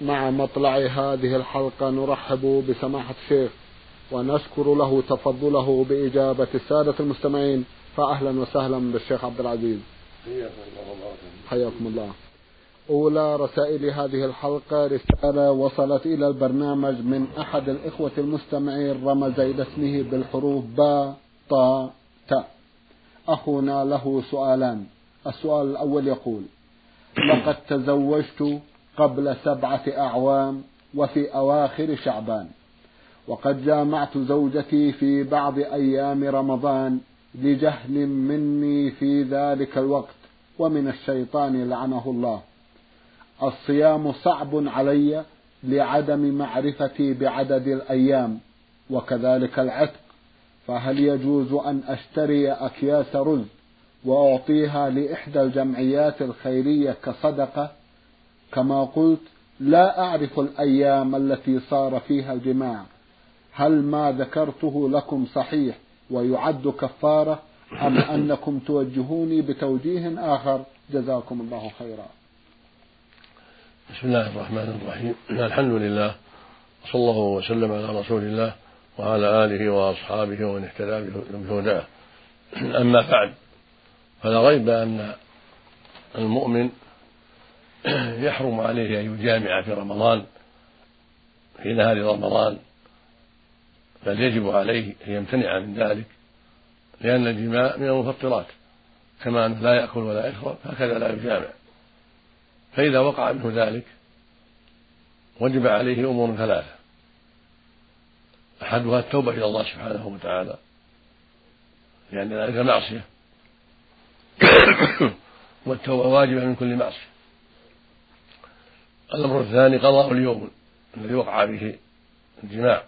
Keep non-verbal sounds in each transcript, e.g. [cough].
مع مطلع هذه الحلقة نرحب بسماحة الشيخ ونشكر له تفضله بإجابة السادة المستمعين فأهلا وسهلا بالشيخ عبد العزيز. حياكم الله. أولى رسائل هذه الحلقة رسالة وصلت إلى البرنامج من أحد الإخوة المستمعين رمز إلى اسمه بالحروف با طا تا. أخونا له سؤالان. السؤال الأول يقول لقد تزوجت قبل سبعة أعوام وفي أواخر شعبان. وقد جامعت زوجتي في بعض أيام رمضان لجهل مني في ذلك الوقت ومن الشيطان لعنه الله. الصيام صعب علي لعدم معرفتي بعدد الأيام وكذلك العتق. فهل يجوز أن أشتري أكياس رز وأعطيها لإحدى الجمعيات الخيرية كصدقة؟ كما قلت لا أعرف الأيام التي صار فيها الجماع. هل ما ذكرته لكم صحيح ويعد كفارة أم [coughs] أنكم توجهوني بتوجيه آخر؟ جزاكم الله خيرا. بسم الله الرحمن الرحيم. [clears throat] الحمد لله وصلى الله وسلم على رسول الله وعلى آله وأصحابه ومن اهتدى بهداه. [clears throat] أما بعد فلا ريب أن المؤمن [clears throat] يحرم عليه أن يجامع في رمضان في نهار رمضان بل يجب عليه أن يمتنع من ذلك لأن الجماع من المفطرات كما أنه لا يأكل ولا يشرب هكذا لا يجامع. فإذا وقع منه ذلك وجب عليه أمور ثلاثة. أحدها التوبة إلى الله سبحانه وتعالى لأن ذلك معصية. [coughs] والتوبة واجبة من كل معصية. الأمر الثاني قضاء اليوم الذي وقع به الجماع.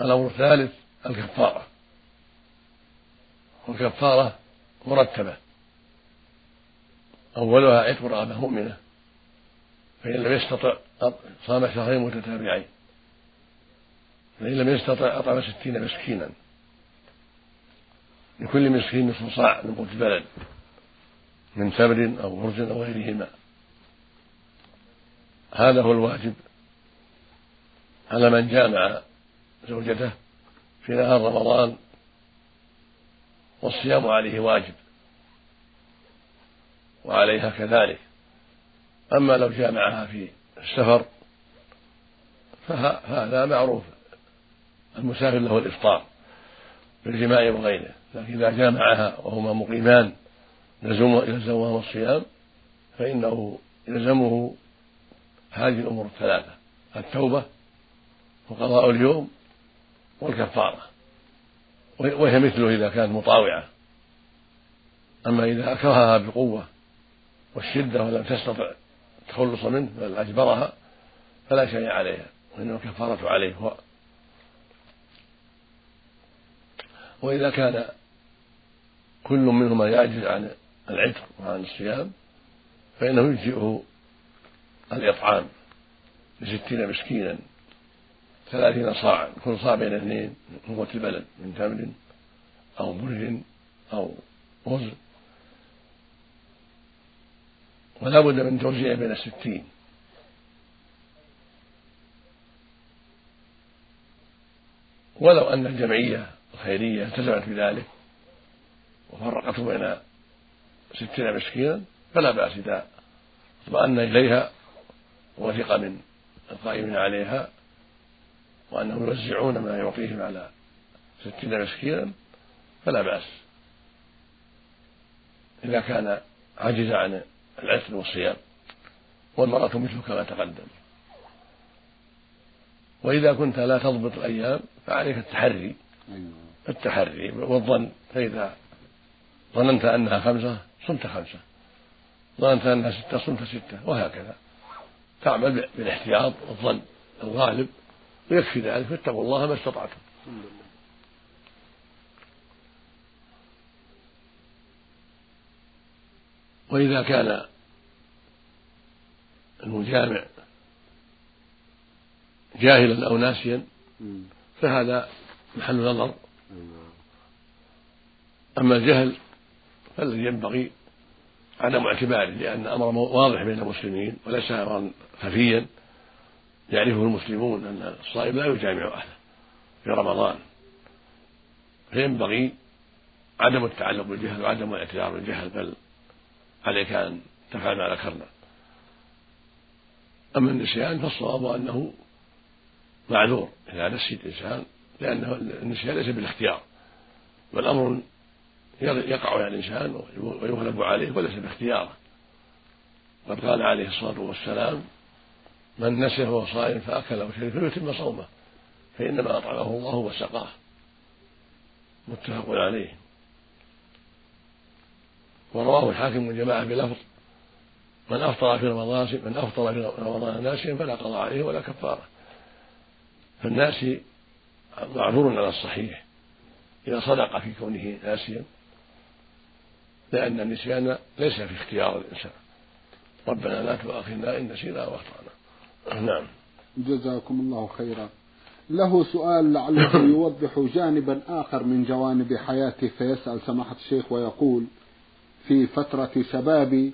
الأمر الثالث الكفارة. والكفارة مرتبة. أولها عتق رغبة مؤمنة فإن لم يستطع صام شهرين متتابعين. فإن لم يستطع أطعم ستين مسكينا. لكل مسكين نصف صاع من قوت البلد من تمر أو برج أو غيرهما. هذا هو الواجب على من جامع زوجته في نهار رمضان والصيام عليه واجب وعليها كذلك. أما لو جامعها في السفر فهذا معروف المسافر له الإفطار بالجماع وغيره لكن إذا جامعها وهما مقيمان يلزمهما الصيام فإنه يلزمه هذه الأمور الثلاثة التوبة وقضاء اليوم والكفارة وهي مثله إذا كانت مطاوعة. أما إذا أكرهها بقوة والشدة ولم تستطع التخلص منه بل أجبرها فلا شيء عليها وإنما الكفارة عليه هو. وإذا كان كل منهما يعجز عن العتق وعن الصيام فإنه يجزئه الإطعام لستين مسكينا ثلاثين صاعا كل صاع بين اثنين من قوت البلد من تمر أو برج أو رز. ولا بد من توزيع بين الستين. ولو أن الجمعية الخيرية التزمت بذلك وفرقته بين ستين مسكينا فلا بأس إذا اطمأن إليها وثق من القائمين عليها وأنهم يوزعون ما يعطيهم على ستين مسكينا فلا بأس. إذا كان عجز عن العتق والصيام والمرأة مثل كما تقدم. وإذا كنت لا تضبط الأيام فعليك التحري. أيوة. التحري والظن فإذا ظننت أنها خمسة صمت خمسة. ظننت أنها ستة صمت ستة. وهكذا. تعمل بالاحتياط والظن الغالب. ويكفي ذلك. فاتقوا الله ما استطعتم. وإذا كان المجامع جاهلا أو ناسيا فهذا محل نظر. أما الجهل فالذي ينبغي عدم اعتباره لأن أمر واضح بين المسلمين وليس أمرا خفيا. يعرفه المسلمون أن الصائم لا يجامع أهله في رمضان. فينبغي عدم التعلق بالجهل وعدم الاعتذار بالجهل بل عليك أن تفعل ما ذكرنا. أما النسيان فالصواب أنه معذور إذا نسي الإنسان لأنه النسيان ليس بالاختيار بل أمر يقع على الإنسان ويغلب عليه وليس باختياره. قد قال عليه الصلاة والسلام من نسي وهو صائم فأكل أو شرب فليتم صومه فإنما أطعمه الله وسقاه متفق عليه. ورواه الحاكم من جماعة بلفظ من أفطر في رمضان من أفطر في رمضان ناسيا فلا قضاء عليه ولا كفارة. فالناسي معذور على الصحيح إذا صدق في كونه ناسيا لأن النسيان ليس في اختيار الإنسان. ربنا لا تؤاخذنا إن نسينا أو أخطأنا نعم. جزاكم الله خيرا. له سؤال لعله [coughs] يوضح جانبا آخر من جوانب حياته فيسأل سماحة الشيخ ويقول في فترة شبابي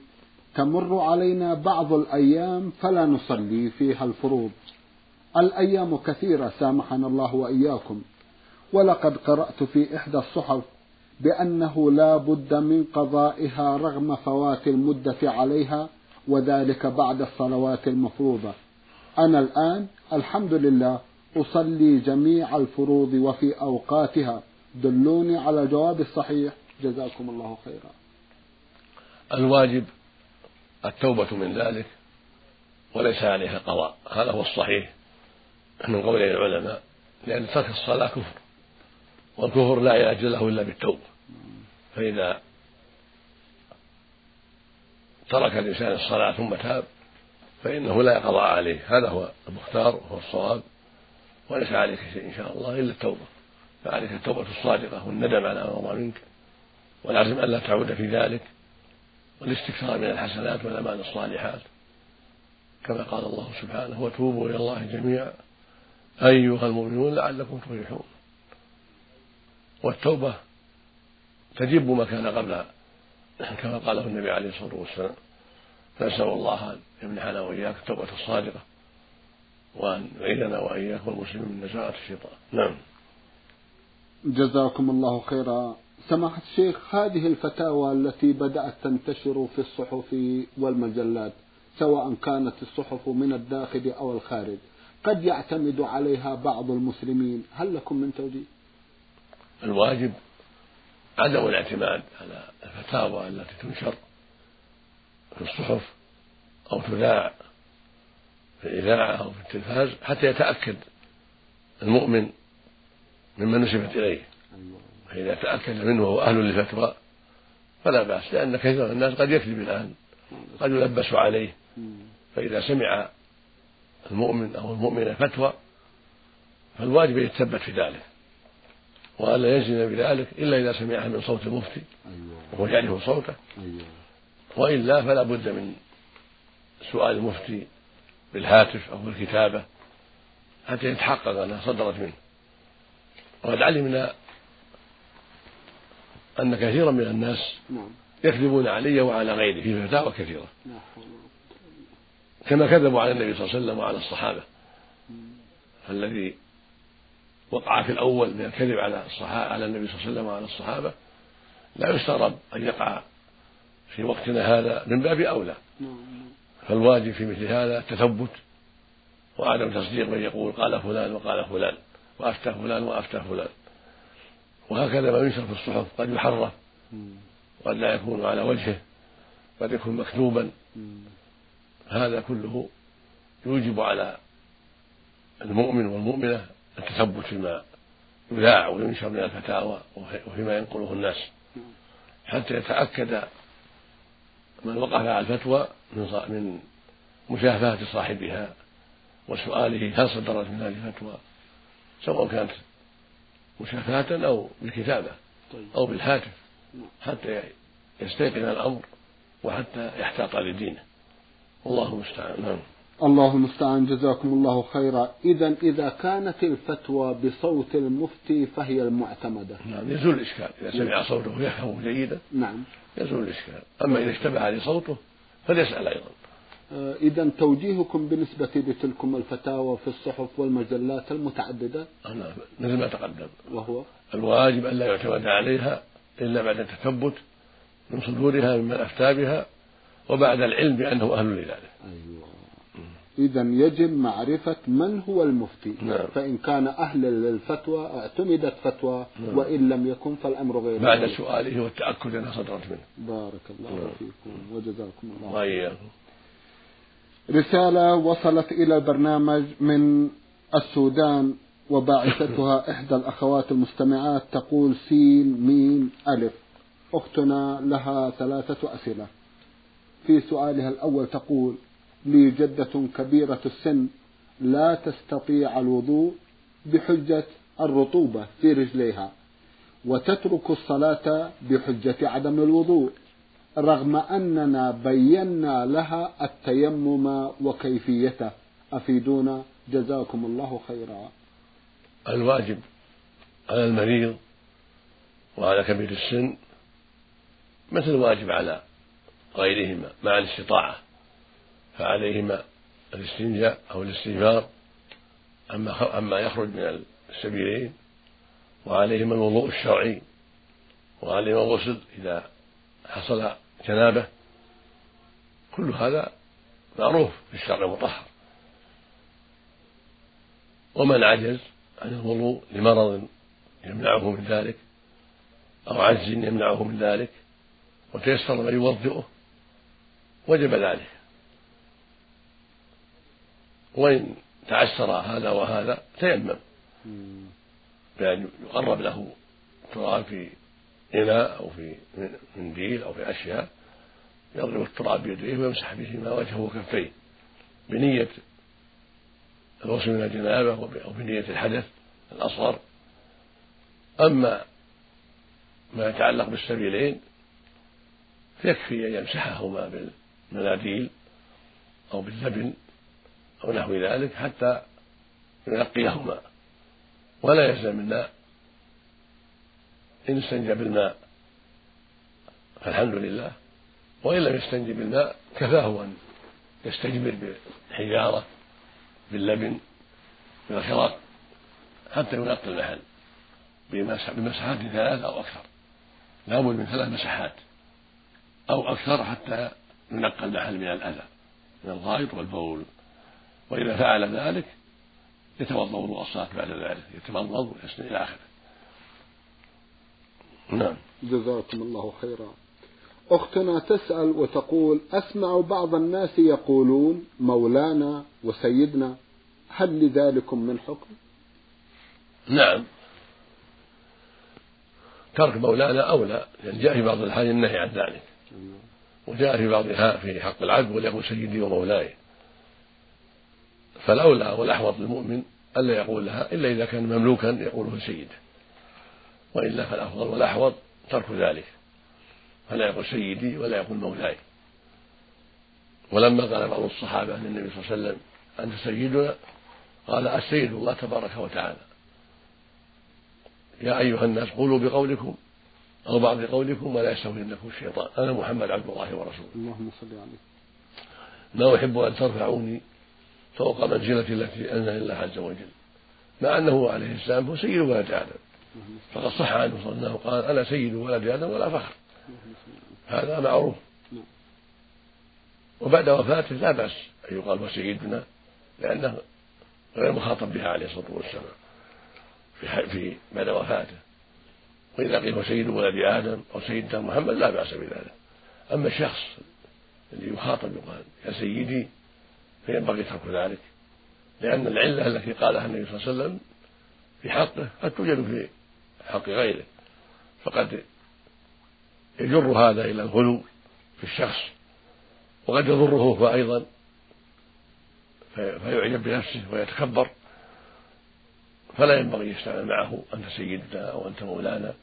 تمر علينا بعض الأيام فلا نصلي فيها الفروض. الأيام كثيرة سامحنا الله وإياكم. ولقد قرأت في إحدى الصحف بأنه لا بد من قضائها رغم فوات المدة عليها وذلك بعد الصلوات المفروضة. أنا الآن الحمد لله أصلي جميع الفروض وفي أوقاتها. دلوني على الجواب الصحيح. جزاكم الله خيرا. الواجب التوبة من ذلك وليس عليها قضاء. هذا هو الصحيح من قول العلماء لأن ترك الصلاة كفر. والكفر لا علاج له إلا بالتوبة. فإذا ترك الإنسان الصلاة ثم تاب فإنه لا قضاء عليه. هذا هو المختار وهو الصواب. وليس عليك شيء إن شاء الله إلا التوبة. فعليك التوبة الصادقة والندم على ما مضى منك. والعزم ألا تعود في ذلك. والاستكثار من الحسنات والأعمال الصالحات. كما قال الله سبحانه وتوبوا إلى الله جميعا أيها المؤمنون لعلكم تفلحون. والتوبة تجب ما كان قبلها كما قاله النبي عليه الصلاة والسلام فنسأل الله أن يمنحنا وإياك التوبة الصادقة وأن يعيذنا وإياك والمسلمين من نزاعة الشيطان. نعم. جزاكم الله خيرا. سماحة الشيخ هذه الفتاوى التي بدأت تنتشر في الصحف والمجلات سواء كانت الصحف من الداخل أو الخارج قد يعتمد عليها بعض المسلمين. هل لكم من توجيه؟ الواجب عدم الاعتماد على الفتاوى التي تنشر في الصحف أو تذاع في الإذاعة أو في التلفاز حتى يتأكد المؤمن مما نسبت إليه. فإذا تأكد منه وهو أهل للفتوى فلا بأس لأن كثير من الناس قد يكذب الآن قد يلبس عليه. فإذا سمع المؤمن أو المؤمنة فتوى فالواجب أن يتثبت في ذلك. وألا يزن بذلك إلا إذا سمعها من صوت المفتي. وهو يعرف صوته. وإلا فلا بد من سؤال المفتي بالهاتف أو بالكتابة حتى يتحقق أنها صدرت منه. وقد علمنا أن كثيرا من الناس نعم. يكذبون علي وعلى غيري في فتاوى كثيرة. كما كذبوا على النبي صلى الله عليه وسلم وعلى الصحابة. فالذي وقع في الأول من الكذب على الصحابة على النبي صلى الله عليه وسلم وعلى الصحابة لا يستغرب أن يقع في وقتنا هذا من باب أولى. فالواجب في مثل هذا التثبت وعدم تصديق من يقول قال فلان وقال فلان وأفتى فلان وأفتى فلان. وهكذا ما ينشر في الصحف قد يحرف قد لا يكون على وجهه قد يكون مكتوبا هذا كله يوجب على المؤمن والمؤمنة التثبت فيما يذاع وينشر من الفتاوى وفيما ينقله الناس. حتى يتأكد من وقف على الفتوى من من مشافهة صاحبها وسؤاله هل صدرت من هذه الفتوى؟ سواء كانت مشافهة أو بالكتابة طيب. أو بالهاتف. حتى يستيقن الأمر وحتى يحتاط لدينه. والله المستعان. نعم. الله المستعان جزاكم الله خيرا. إذا إذا كانت الفتوى بصوت المفتي فهي المعتمدة. نعم يزول الإشكال. إذا سمع صوته يفهم جيدا نعم. يزول الإشكال. أما إذا اشتبه لصوته فليسأل أيضا. آه، إذا توجيهكم بالنسبة لتلكم الفتاوى في الصحف والمجلات المتعددة. نعم مثل ما تقدم. وهو؟ الواجب أن لا يعتمد عليها إلا بعد التثبت من صدورها ممن أفتى بها وبعد العلم بأنه أهل لذلك. أيوة. إذا يجب معرفة من هو المفتي. نعم. فإن كان أهلا للفتوى اعتمدت فتوى نعم. وإن لم يكن فالأمر غير بعد سؤاله والتأكد أنها صدرت منه. بارك الله نعم. فيكم وجزاكم الله وإياكم رسالة وصلت إلى البرنامج من السودان وباعثتها [laughs] إحدى الأخوات المستمعات تقول سين ميم ألف. أختنا لها ثلاثة أسئلة. في سؤالها الأول تقول لي جدة كبيرة السن لا تستطيع الوضوء بحجة الرطوبة في رجليها وتترك الصلاة بحجة عدم الوضوء رغم أننا بينا لها التيمم وكيفيته. أفيدونا؟ جزاكم الله خيرا. الواجب على المريض وعلى كبير السن مثل الواجب على غيرهما مع الاستطاعة. فعليهما الاستنجاء أو الاستغفار أما عما يخرج من السبيلين وعليهما الوضوء الشرعي وعليهما الغسل إذا حصل جنابة. كل هذا معروف في الشرع المطهر. ومن عجز عن الوضوء لمرض يمنعه من ذلك أو عجز يمنعه من ذلك وتيسر من يوضئه وجب ذلك. وإن تعسر هذا وهذا تيمم. بأن يقرب له تراب في إناء أو في منديل أو في أشياء يضرب التراب بيديه ويمسح بهما وجهه وكفيه. بنية الغسل من الجنابة أو بنية الحدث الأصغر. أما ما يتعلق بالسبيلين فيكفي أن يمسحهما بالمناديل أو باللبن أو نحو ذلك حتى ينقيهما ولا يلزم الماء إن استنجى بالماء. فالحمد لله. وإن لم يستنجي بالماء كفاه أن يستجمر بالحجارة باللبن بالخراق حتى ينقي المحل بمسحات ثلاث أو أكثر. لابد من ثلاث مسحات أو أكثر حتى ينقى المحل من الأذى من الغائط والبول. وإذا فعل ذلك يتوضأ وضوء الصلاة بعد ذلك يتمضمض ويسني إلى آخره. نعم. جزاكم الله خيرا. أختنا تسأل وتقول أسمع بعض الناس يقولون مولانا وسيدنا هل لذلكم من حكم؟ نعم. ترك مولانا أولى لأن جاء في بعض الحال النهي عن ذلك. وجاء في بعضها في حق العبد وليقول سيدي ومولاي. فالأولى والأحوط للمؤمن ألا يقول لها إلا إذا كان مملوكا يقوله سيده وإلا فالأفضل والأحوط ترك ذلك. فلا يقول سيدي ولا يقول مولاي. ولما قال بعض الصحابة للنبي صلى الله عليه وسلم أنت سيدنا؟ قال السيد الله تبارك وتعالى. يا أيها الناس قولوا بقولكم أو بعض قولكم ولا يستهونكم الشيطان. أنا محمد عبد الله ورسوله. اللهم صل عليه. ما أحب أن ترفعوني فوق منزلتي التي أنزل الله عز وجل. مع أنه عليه السلام هو سيد ولد آدم. فقد صح عنه صلى الله عليه وسلم قال أنا سيد ولد آدم ولا فخر. هذا معروف. وبعد وفاته لا بأس أن يقال وسيدنا لأنه غير مخاطب بها عليه الصلاة والسلام في في بعد وفاته. وإذا قيل سيد ولد آدم أو سيدنا محمد لا بأس بذلك. أما الشخص الذي يخاطب يقال يا سيدي فينبغي ترك ذلك. لأن العلة التي قالها النبي صلى الله عليه وسلم في حقه قد توجد في حق غيره. فقد يجر هذا إلى الغلو في الشخص وقد يضره هو أيضا فيعجب بنفسه ويتكبر. فلا ينبغي يستعمل معه أنت سيدنا أو أنت مولانا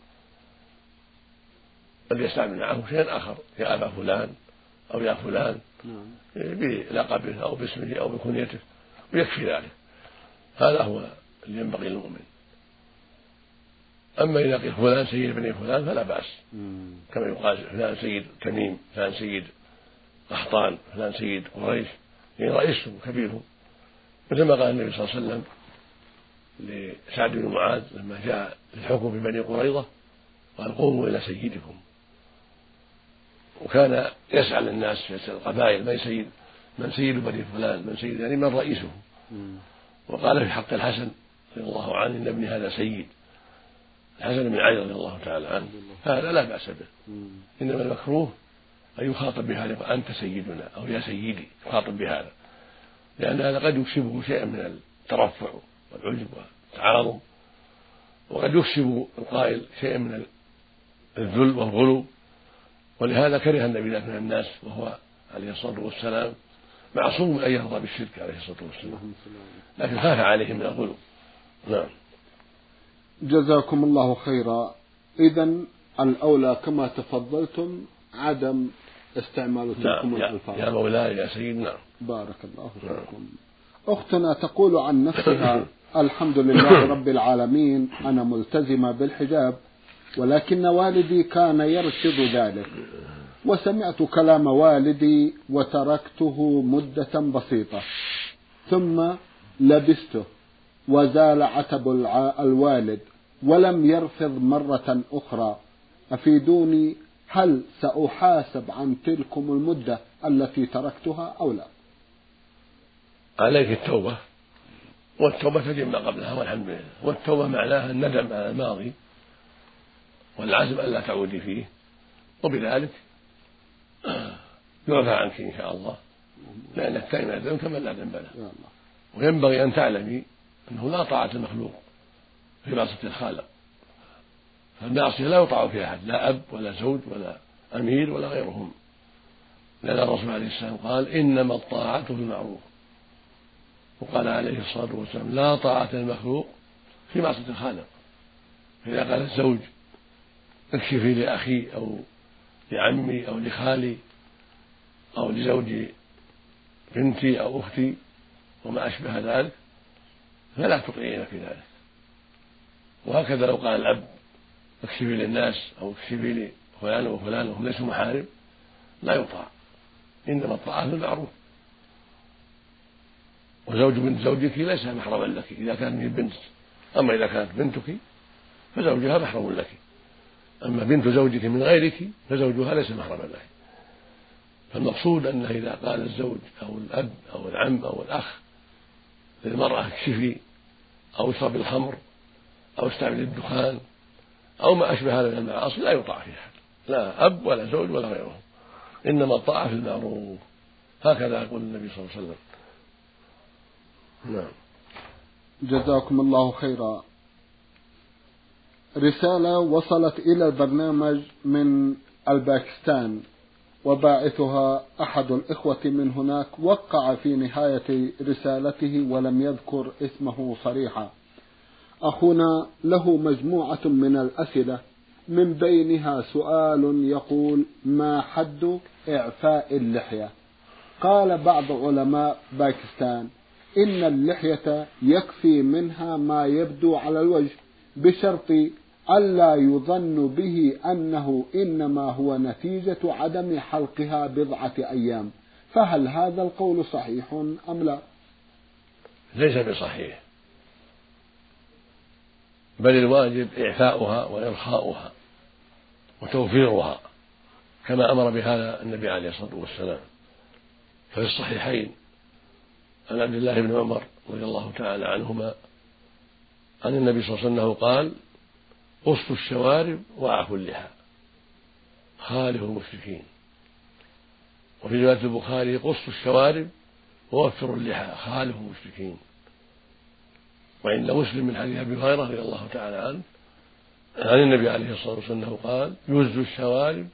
بل يستعمل معه شيئا آخر. يا أبا فلان أو يا فلان نعم. بلقبه أو باسمه أو بكنيته ويكفي ذلك. هذا هو اللي ينبغي للمؤمن. أما إذا قيل فلان سيد بني فلان فلا بأس. كما يقال فلان سيد تميم فلان سيد قحطان فلان سيد قريش. يعني رئيسهم كبيرهم مثل ما قال النبي صلى الله عليه وسلم لسعد بن معاذ لما جاء للحكم في بني قريظة قال قوموا إلى سيدكم. وكان يسأل الناس يسأل القبائل من سيد من سيد بني فلان من سيد يعني من رئيسه. وقال في حق الحسن رضي الله عنه إن ابني هذا سيد. الحسن بن علي رضي الله تعالى عنه. هذا لا بأس به. إنما المكروه أن يخاطب بهذا أنت سيدنا أو يا سيدي يخاطب بهذا. لأن هذا قد يكسبه شيئا من الترفع والعجب والتعاظم وقد يكسب القائل شيئا من الذل والغلو. ولهذا كره النبي ذلك من الناس وهو عليه الصلاة والسلام معصوم أن يرضى بالشرك عليه الصلاة والسلام. لكن خاف عليه من الغلو. نعم. جزاكم الله خيرا. إذا الأولى كما تفضلتم عدم استعمال تلكم نعم الألفاظ. يا مولاي يا سيدنا نعم. بارك الله نعم. فيكم. أختنا تقول عن نفسها [coughs] الحمد لله رب العالمين أنا ملتزمة بالحجاب. ولكن والدي كان يرشد ذلك. وسمعت كلام والدي وتركته مدة بسيطة. ثم لبسته. وزال عتب الوالد. ولم يرفض مرة أخرى. أفيدوني هل سأحاسب عن تلكم المدة التي تركتها أو لا؟ عليك التوبة. والتوبة تجب ما قبلها والحمد لله. والتوبة معناها الندم على الماضي. والعزم ألا تعودي فيه. وبذلك يعفى عنك إن شاء الله. لأن التائب الذنب كمن لا ذنب له. وينبغي أن تعلمي أنه لا طاعة المخلوق في معصية الخالق. فالمعصية لا يطاع فيها أحد لا أب ولا زوج ولا أمير ولا غيرهم. لأن الرسول عليه السلام قال إنما الطاعة في المعروف. وقال عليه الصلاة والسلام لا طاعة المخلوق في معصية الخالق. فإذا قال الزوج اكشفي لأخي أو لعمي أو لخالي أو لزوج بنتي أو أختي وما أشبه ذلك فلا تطيعين في ذلك. وهكذا لو قال الأب اكشفي للناس أو اكشفي لفلان وفلان وهم ليسوا محارم لا يطاع. إنما الطاعة في المعروف. وزوج بنت زوجك ليس محرما لك. إذا كانت من بنت أما إذا كانت بنتك فزوجها محرم لك. أما بنت زوجك من غيرك فزوجها ليس محرما لك فالمقصود أنه إذا قال الزوج أو الأب أو العم أو الأخ للمرأة اكشفي أو اشرب الخمر أو استعمل الدخان أو ما أشبه هذا من المعاصي لا يطاع في أحد لا أب ولا زوج ولا غيره. إنما الطاعة في المعروف. هكذا يقول النبي صلى الله عليه وسلم. نعم. جزاكم الله خيرا. رسالة وصلت إلى البرنامج من الباكستان وباعثها أحد الإخوة من هناك وقع في نهاية رسالته ولم يذكر اسمه صريحا. أخونا له مجموعة من الأسئلة من بينها سؤال يقول ما حد إعفاء اللحية؟ قال بعض علماء باكستان إن اللحية يكفي منها ما يبدو على الوجه. بشرط ألا يظن به أنه إنما هو نتيجة عدم حلقها بضعة أيام. فهل هذا القول صحيح أم لا؟ ليس بصحيح. بل الواجب إعفاؤها وإرخاؤها وتوفيرها كما أمر بهذا النبي عليه الصلاة والسلام. ففي الصحيحين عن عبد الله بن عمر رضي الله تعالى عنهما عن النبي صلى الله عليه وسلم قال قصوا الشوارب وعفوا اللحى خالف المشركين. وفي رواية البخاري قصوا الشوارب ووفروا اللحى خالف المشركين. وعند مسلم من حديث أبي هريرة رضي الله تعالى عنه عن النبي عليه الصلاة والسلام انه قال يز الشوارب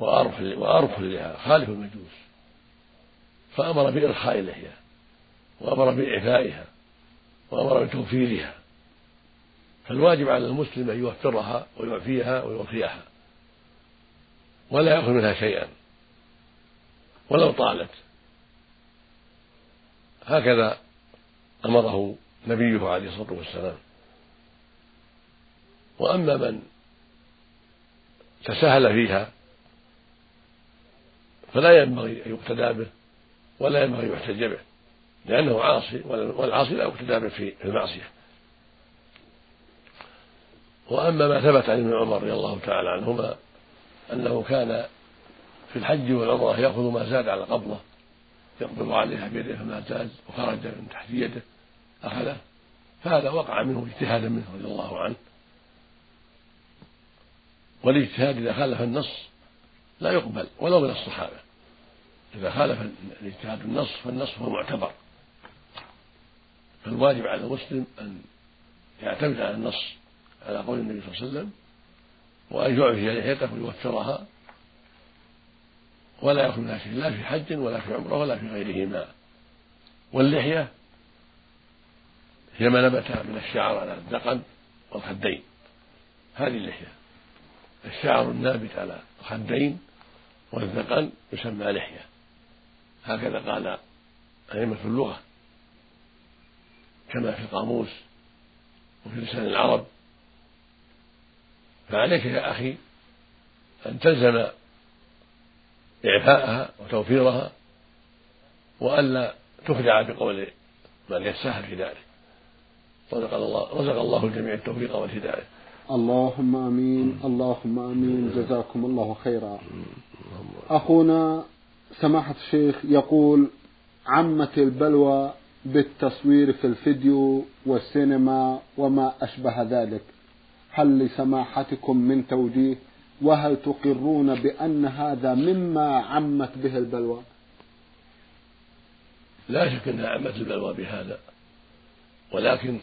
وارخ اللحى خالف المجوس. فأمر بإرخاء اللحية وأمر بإعفائها وأمر بتوفيرها. فالواجب على المسلم أن يوفرها ويعفيها ويوفيها ولا يأخذ منها شيئا ولو طالت. هكذا أمره نبيه عليه الصلاة والسلام. وأما من تساهل فيها فلا ينبغي أن يقتدى به ولا ينبغي أن يحتج به لأنه عاصي والعاصي لا يقتدى به في المعصية. وأما ما ثبت عن ابن عمر رضي الله تعالى عنهما أنه كان في الحج والعمرة يأخذ ما زاد على قبضة يقبض عليها بيده فما زاد وخرج من تحت يده أخذه. فهذا وقع منه اجتهادا منه رضي الله عنه. والاجتهاد إذا خالف النص لا يقبل ولو من الصحابة. إذا خالف الاجتهاد النص فالنص هو معتبر. فالواجب على المسلم أن يعتمد على النص. على قول النبي صلى الله عليه وسلم وأن يعفي لحيته ويوفرها ولا يأخذ منها شيء لا في حج ولا في عمرة ولا في غيرهما. واللحية هي ما نبت من الشعر على الذقن والخدين. هذه اللحية. الشعر النابت على الخدين والذقن يسمى لحية. هكذا قال أئمة اللغة كما في القاموس وفي لسان العرب. فعليك يا أخي أن تلزم إعفاءها وتوفيرها وألا تخدع بقول من يتساهل في ذلك. رزق الله رزق الله الجميع التوفيق والهداية. اللهم آمين. اللهم آمين. جزاكم الله خيرا. أخونا سماحة الشيخ يقول عمت البلوى بالتصوير في الفيديو والسينما وما أشبه ذلك. هل لسماحتكم من توجيه؟ وهل تقرون بأن هذا مما عمت به البلوى؟ لا شك أنها عمت البلوى بهذا ولكن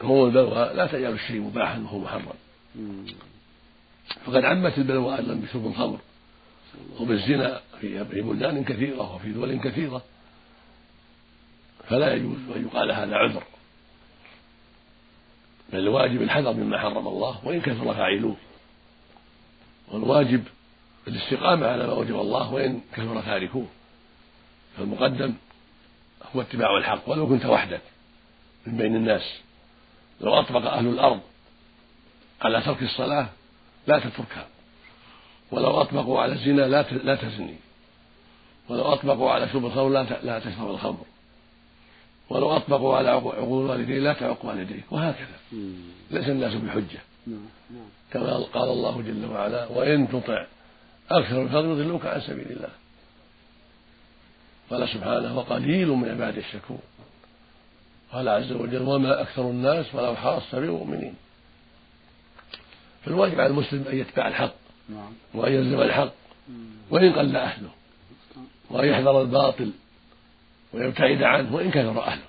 عموم البلوى لا تجعل الشيء مباحا وهو محرم. فقد عمت البلوى أيضا بشرب الخمر وبالزنا في بلدان كثيرة وفي دول كثيرة فلا يجوز أن يقال هذا عذر. بل الواجب الحذر مما حرم الله وإن كثر فاعلوه. والواجب الاستقامة على ما وجب الله وإن كثر تاركوه فالمقدم هو اتباع الحق ولو كنت وحدك من بين الناس. لو أطبق أهل الأرض على ترك الصلاة لا تتركها. ولو أطبقوا على الزنا لا لا تزني. ولو أطبقوا على شرب الخمر لا لا تشرب الخمر. ولو أطبقوا على عقول الوالدين لا تعق والديك وهكذا. ليس الناس بحجة. نعم، نعم. كما قال الله جل وعلا وإن تطع أكثر الفضل يضلوك عن سبيل الله. قال سبحانه وقليل من عباد الشكور قال عز وجل وما أكثر الناس ولو حاص بالمؤمنين. فالواجب على المسلم أن يتبع الحق نعم. وأن يلزم الحق وإن قل أهله وأن يحذر الباطل. ويبتعد عنه وإن كثر أهله.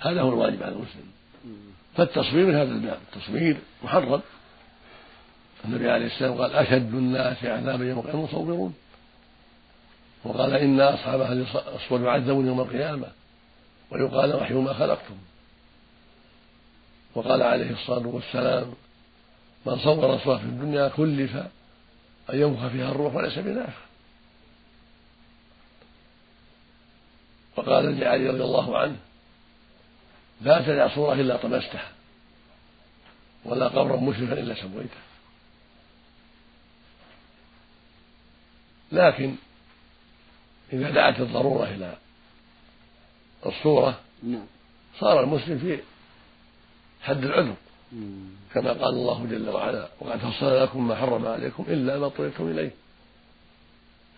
هذا هو الواجب على المسلم. فالتصوير من هذا الباب التصوير محرم. النبي عليه السلام قال أشد الناس عذابا يوم القيامة المصورون وقال إن أصحاب هذه الصور يعذبون يوم القيامة. ويقال وحي ما خلقتم. وقال عليه الصلاة والسلام من صور صورة في الدنيا كلف أن ينفخ فيها الروح وليس بنافخ. وقال لعلي رضي الله عنه لا تدع صورة إلا طمستها ولا قبرا مشرفا إلا سويته. لكن إذا دعت الضرورة إلى الصورة نعم. صار المسلم في حد العذر. كما قال الله جل وعلا وقد فصل لكم ما حرم عليكم إلا ما اضطررتم إليه.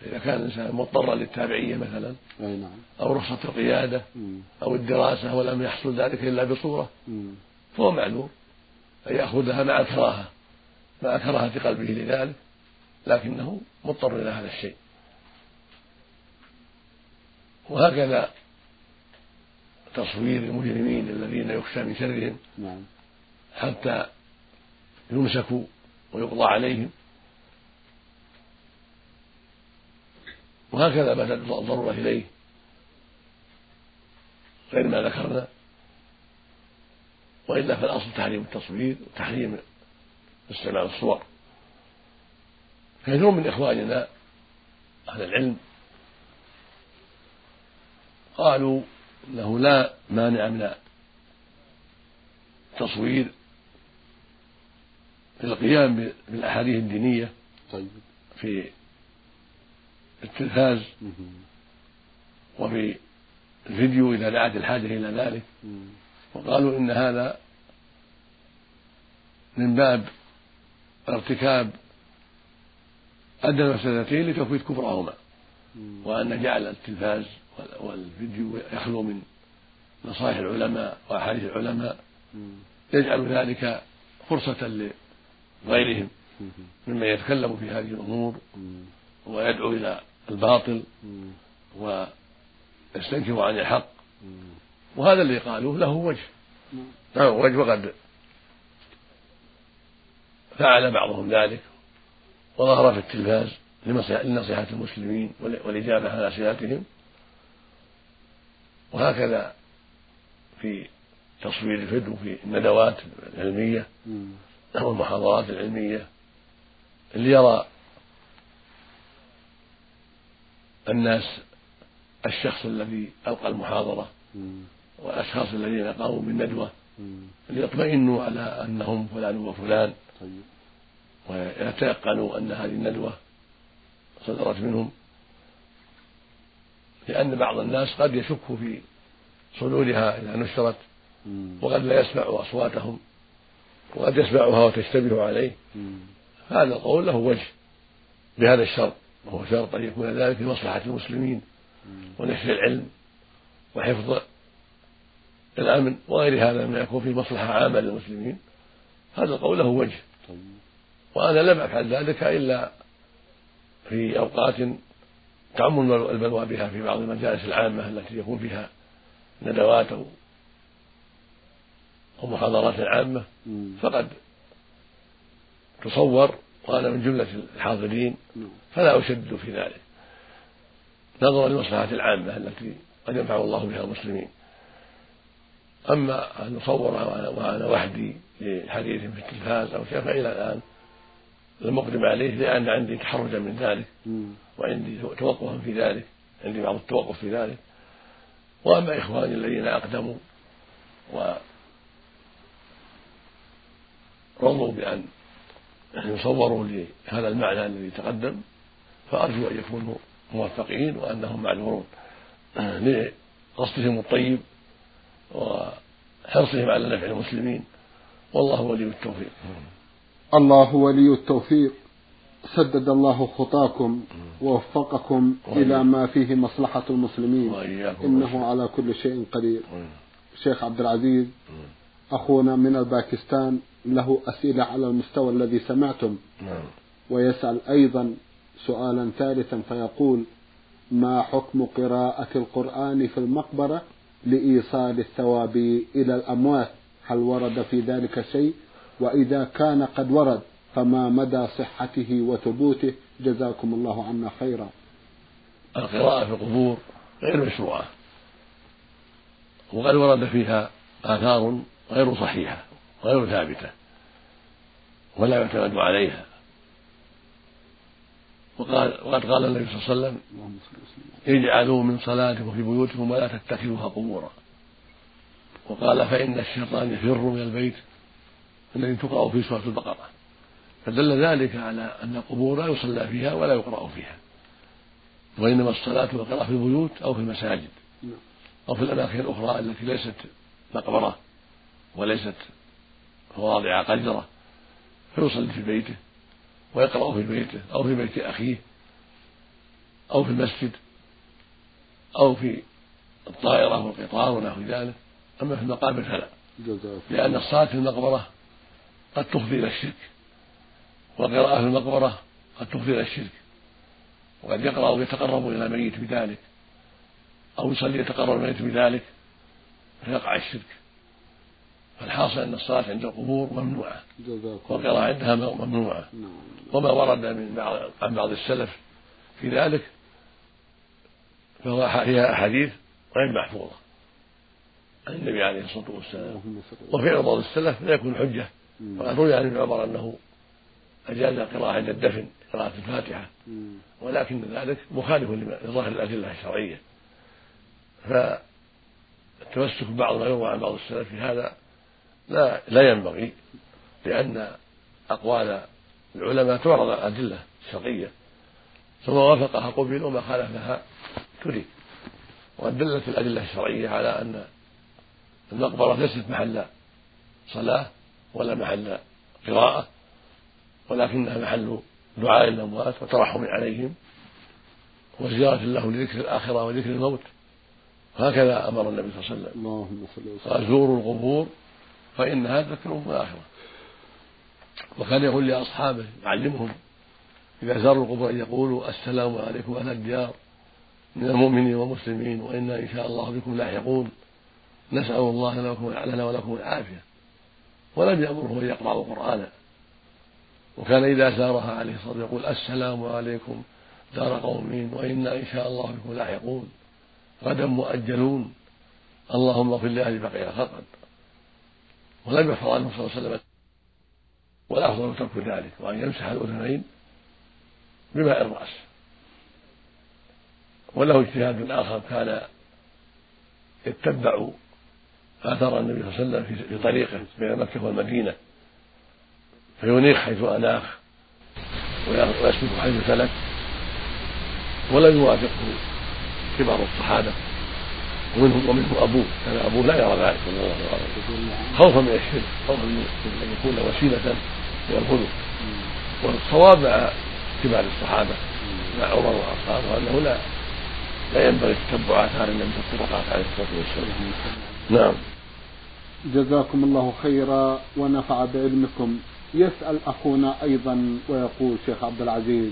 إذا كان الإنسان مضطرا للتابعية مثلا نعم. أو رخصة القيادة أو الدراسة ولم يحصل ذلك إلا بصورة فهو معذور. أن يأخذها مع الكراهة مع كراهة قلبه لذلك لكنه مضطر إلى هذا الشيء. وهكذا تصوير المجرمين الذين يخشى من شرهم نعم. حتى يمسكوا ويقضى عليهم. وهكذا ما تدعو الضرورة إليه. غير ما ذكرنا. وإلا فالأصل تحريم التصوير وتحريم استعمال الصور. كثير من إخواننا أهل العلم. قالوا إنه لا مانع من التصوير في القيام بالأحاديث الدينية طيب. في التلفاز وفي الفيديو إذا دعت الحاجة إلى ذلك. وقالوا إن هذا من باب ارتكاب أدنى المفسدتين لتفويت كفرهما وأن جعل التلفاز والفيديو يخلو من نصائح العلماء وأحاديث العلماء. يجعل ذلك فرصة لغيرهم ممن يتكلم في هذه الأمور. ويدعو إلى الباطل ويستنكر عن الحق. وهذا اللي قالوه له وجه. له وجه وقد فعل بعضهم ذلك وظهر في التلفاز لنصيحة المسلمين والإجابة على أسئلتهم. وهكذا في تصوير الفيديو في الندوات العلمية والمحاضرات العلمية. اللي يرى الناس الشخص الذي ألقى المحاضرة والأشخاص الذين قاموا بالندوة ليطمئنوا على أنهم فلان وفلان. طيب. ويتيقنوا أن هذه الندوة صدرت منهم. لأن بعض الناس قد يشك في صدورها إذا نشرت وقد لا يسمع أصواتهم وقد يسمعها وتشتبه عليه. هذا القول له وجه بهذا الشرط. وهو شرط أن يكون ذلك لمصلحة المسلمين ونشر العلم وحفظ الأمن وغير هذا مما يكون فيه مصلحة عامة للمسلمين. هذا القول له وجه. وأنا لم أفعل ذلك إلا في أوقات تعم البلوى بها في بعض المجالس العامة التي يكون فيها ندوات أو أو محاضرات عامة. فقد تصور وأنا من جملة الحاضرين فلا أشدد في ذلك. نظرا للمصلحة العامة التي قد ينفع الله بها المسلمين. أما أن أصور وأنا وحدي لحديث في التلفاز أو شيء فإلى الآن لم أقدم عليه لأن عندي تحرجا من ذلك وعندي توقفا في ذلك عندي بعض التوقف في ذلك. وأما إخواني الذين أقدموا ورضوا بأن يصوروا لهذا المعنى الذي تقدم فأرجو أن يكونوا موفقين وأنهم معذورون. لقصدهم الطيب وحرصهم على نفع المسلمين. والله ولي التوفيق. الله ولي التوفيق. سدد الله خطاكم ووفقكم إلى ما فيه مصلحة المسلمين. إنه على كل شيء قدير. شيخ عبد العزيز أخونا من الباكستان له أسئلة على المستوى الذي سمعتم. نعم. ويسأل أيضا سؤالا ثالثا فيقول ما حكم قراءة القرآن في المقبرة لإيصال الثواب إلى الأموات؟ هل ورد في ذلك شيء؟ وإذا كان قد ورد فما مدى صحته وثبوته؟ جزاكم الله عنا خيرا. القراءة في القبور غير مشروعة وقد ورد فيها آثار غير صحيحة. غير ثابتة ولا يعتمد عليها. وقال وقد قال النبي صلى الله عليه وسلم اجعلوا من صلاتكم في بيوتكم ولا تتخذوها قبورا. وقال فإن الشيطان يفر من البيت الذي تقرأ في سورة البقرة. فدل ذلك على أن القبور لا يصلى فيها ولا يقرأ فيها وإنما الصلاة والقراءة في البيوت أو في المساجد أو في الأماكن الأخرى التي ليست مقبرة وليست مواضع قذرة فيصلي في بيته ويقرأ في بيته أو في بيت أخيه أو في المسجد أو في الطائرة والقطار ونحو ذلك. أما في المقابر فلا لأن الصلاة في المقبرة قد تفضي إلى الشرك والقراءة في المقبرة قد تفضي إلى الشرك وقد يقرأ ويتقرب إلى الميت بذلك أو يصلي يتقرب الميت بذلك فيقع الشرك. فالحاصل أن الصلاة عند القبور ممنوعة. والقراءة عندها ممنوعة. نعم. وما ورد من بعض عن بعض السلف في ذلك فهو فيها أحاديث غير محفوظة عن النبي عليه الصلاة والسلام. وفعل بعض السلف لا يكون حجة. وقد روي عن ابن عمر أنه أجاز القراءة عند الدفن قراءة الفاتحة. ولكن ذلك مخالف لظاهر الأدلة الشرعية. فالتمسك ببعض ما يروى عن بعض السلف في هذا لا لا ينبغي لأن أقوال العلماء تعرض على الأدلة الشرعية. ثم وافقها قبل وما خالفها ترك وقد دلت الأدلة الشرعية على أن المقبرة ليست محل صلاة ولا محل قراءة ولكنها محل دعاء الأموات وترحم عليهم وزيارة له لذكر الآخرة وذكر الموت. هكذا أمر النبي صلى الله عليه وسلم. اللهم صل وسلم. قال زوروا القبور فإنها تذكرهم الآخرة. وكان يقول لأصحابه يعلمهم إذا زاروا القبور أن يقولوا السلام عليكم أهل الديار من المؤمنين والمسلمين وإنا إن شاء الله بكم لاحقون. نسأل الله لنا ولكم العافية ولم يأمرهم أن يقرأوا قرآنا وكان إذا زارها عليه الصلاة والسلام يقول السلام عليكم دار قوم وإنا إن شاء الله بكم لاحقون. غدا مؤجلون. اللهم اغفر لأهل بقية خلقا ولم يحفظ عنه صلى الله عليه وسلم والأفضل ترك ذلك وأن يمسح الأذنين بماء الرأس. وله اجتهاد آخر كان يتبع آثار النبي صلى الله عليه وسلم في طريقه بين مكة والمدينة. فينيخ حيث أناخ ويسلك حيث سلك ولم يوافقه كبار الصحابة. ومنهم ومنهم أبوه. كان أبوه لا يرى ذلك صلى الله عليه وسلم خوفا من الشرك خوفا من أن يكون وسيلة إلى الخلق والصواب مع كبار الصحابة مع عمر وأصحابه أنه لا لا ينبغي تتبع آثار النبي في الطرقات عليه الصلاة والسلام نعم. جزاكم الله خيرا ونفع بعلمكم. يسأل أخونا أيضا ويقول شيخ عبد العزيز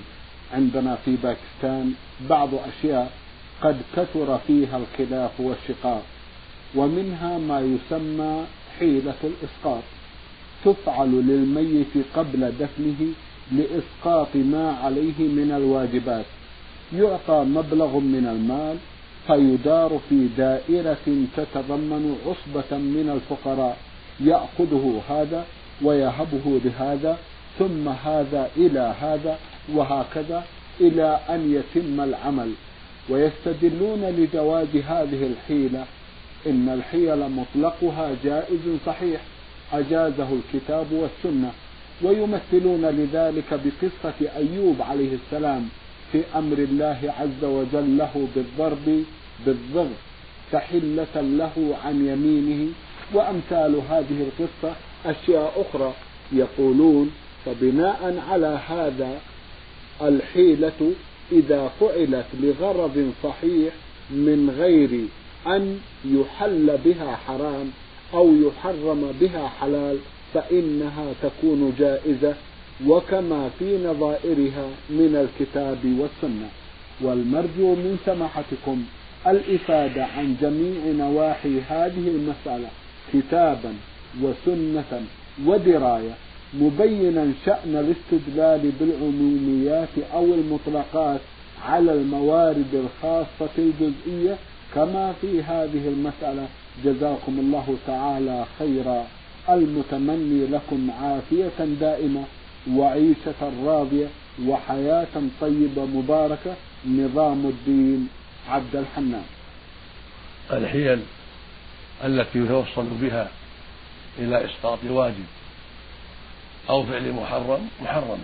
عندنا في باكستان بعض أشياء قد كثر فيها الخلاف والشقاق ومنها ما يسمى حيلة الإسقاط. تفعل للميت قبل دفنه لإسقاط ما عليه من الواجبات. يعطى مبلغ من المال فيدار في دائرة تتضمن عصبة من الفقراء. يأخذه هذا ويهبه لهذا ثم هذا إلى هذا وهكذا إلى أن يتم العمل. ويستدلون لجواز هذه الحيلة إن الحيل مطلقها جائز صحيح أجازه الكتاب والسنة ويمثلون لذلك بقصة أيوب عليه السلام في أمر الله عز وجل له بالضرب بالضغط تحلة له عن يمينه وأمثال هذه القصة أشياء أخرى يقولون فبناء على هذا الحيلة إذا فعلت لغرض صحيح من غير أن يحل بها حرام أو يحرم بها حلال فإنها تكون جائزة وكما في نظائرها من الكتاب والسنة. والمرجو من سماحتكم الإفادة عن جميع نواحي هذه المسألة كتابا وسنة ودراية. مبينا شأن الاستدلال بالعموميات أو المطلقات على الموارد الخاصة الجزئية كما في هذه المسألة. جزاكم الله تعالى خيرا. المتمني لكم عافية دائمة وعيشة راضية وحياة طيبة مباركة. نظام الدين عبد الحنان. الحيل التي يتوصل بها إلى إسقاط واجب. أو فعل محرم محرمة.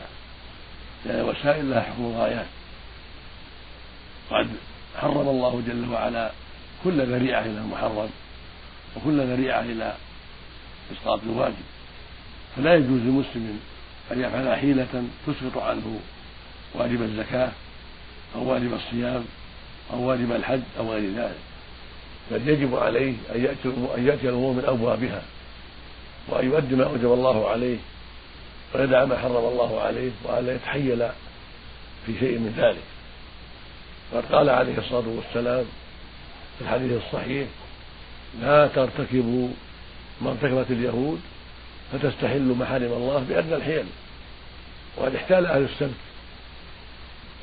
لأن يعني الوسائل لها حكم الغايات. قد حرم الله جل وعلا كل ذريعة إلى المحرم وكل ذريعة إلى إسقاط الواجب. فلا يجوز لمسلم أن يفعل حيلة تسقط عنه واجب الزكاة أو واجب الصيام أو واجب الحج أو غير ذلك. بل يجب عليه أن يأتي أن يأتي الأمور من أبوابها وأن يؤدي ما أوجب الله عليه ويدع ما حرم الله عليه وأن لا يتحيل في شيء من ذلك. وقد قال عليه الصلاة والسلام في الحديث الصحيح لا ترتكبوا ما ارتكبت اليهود فتستحل محارم الله بأدنى الحيل. وقد احتال أهل السبت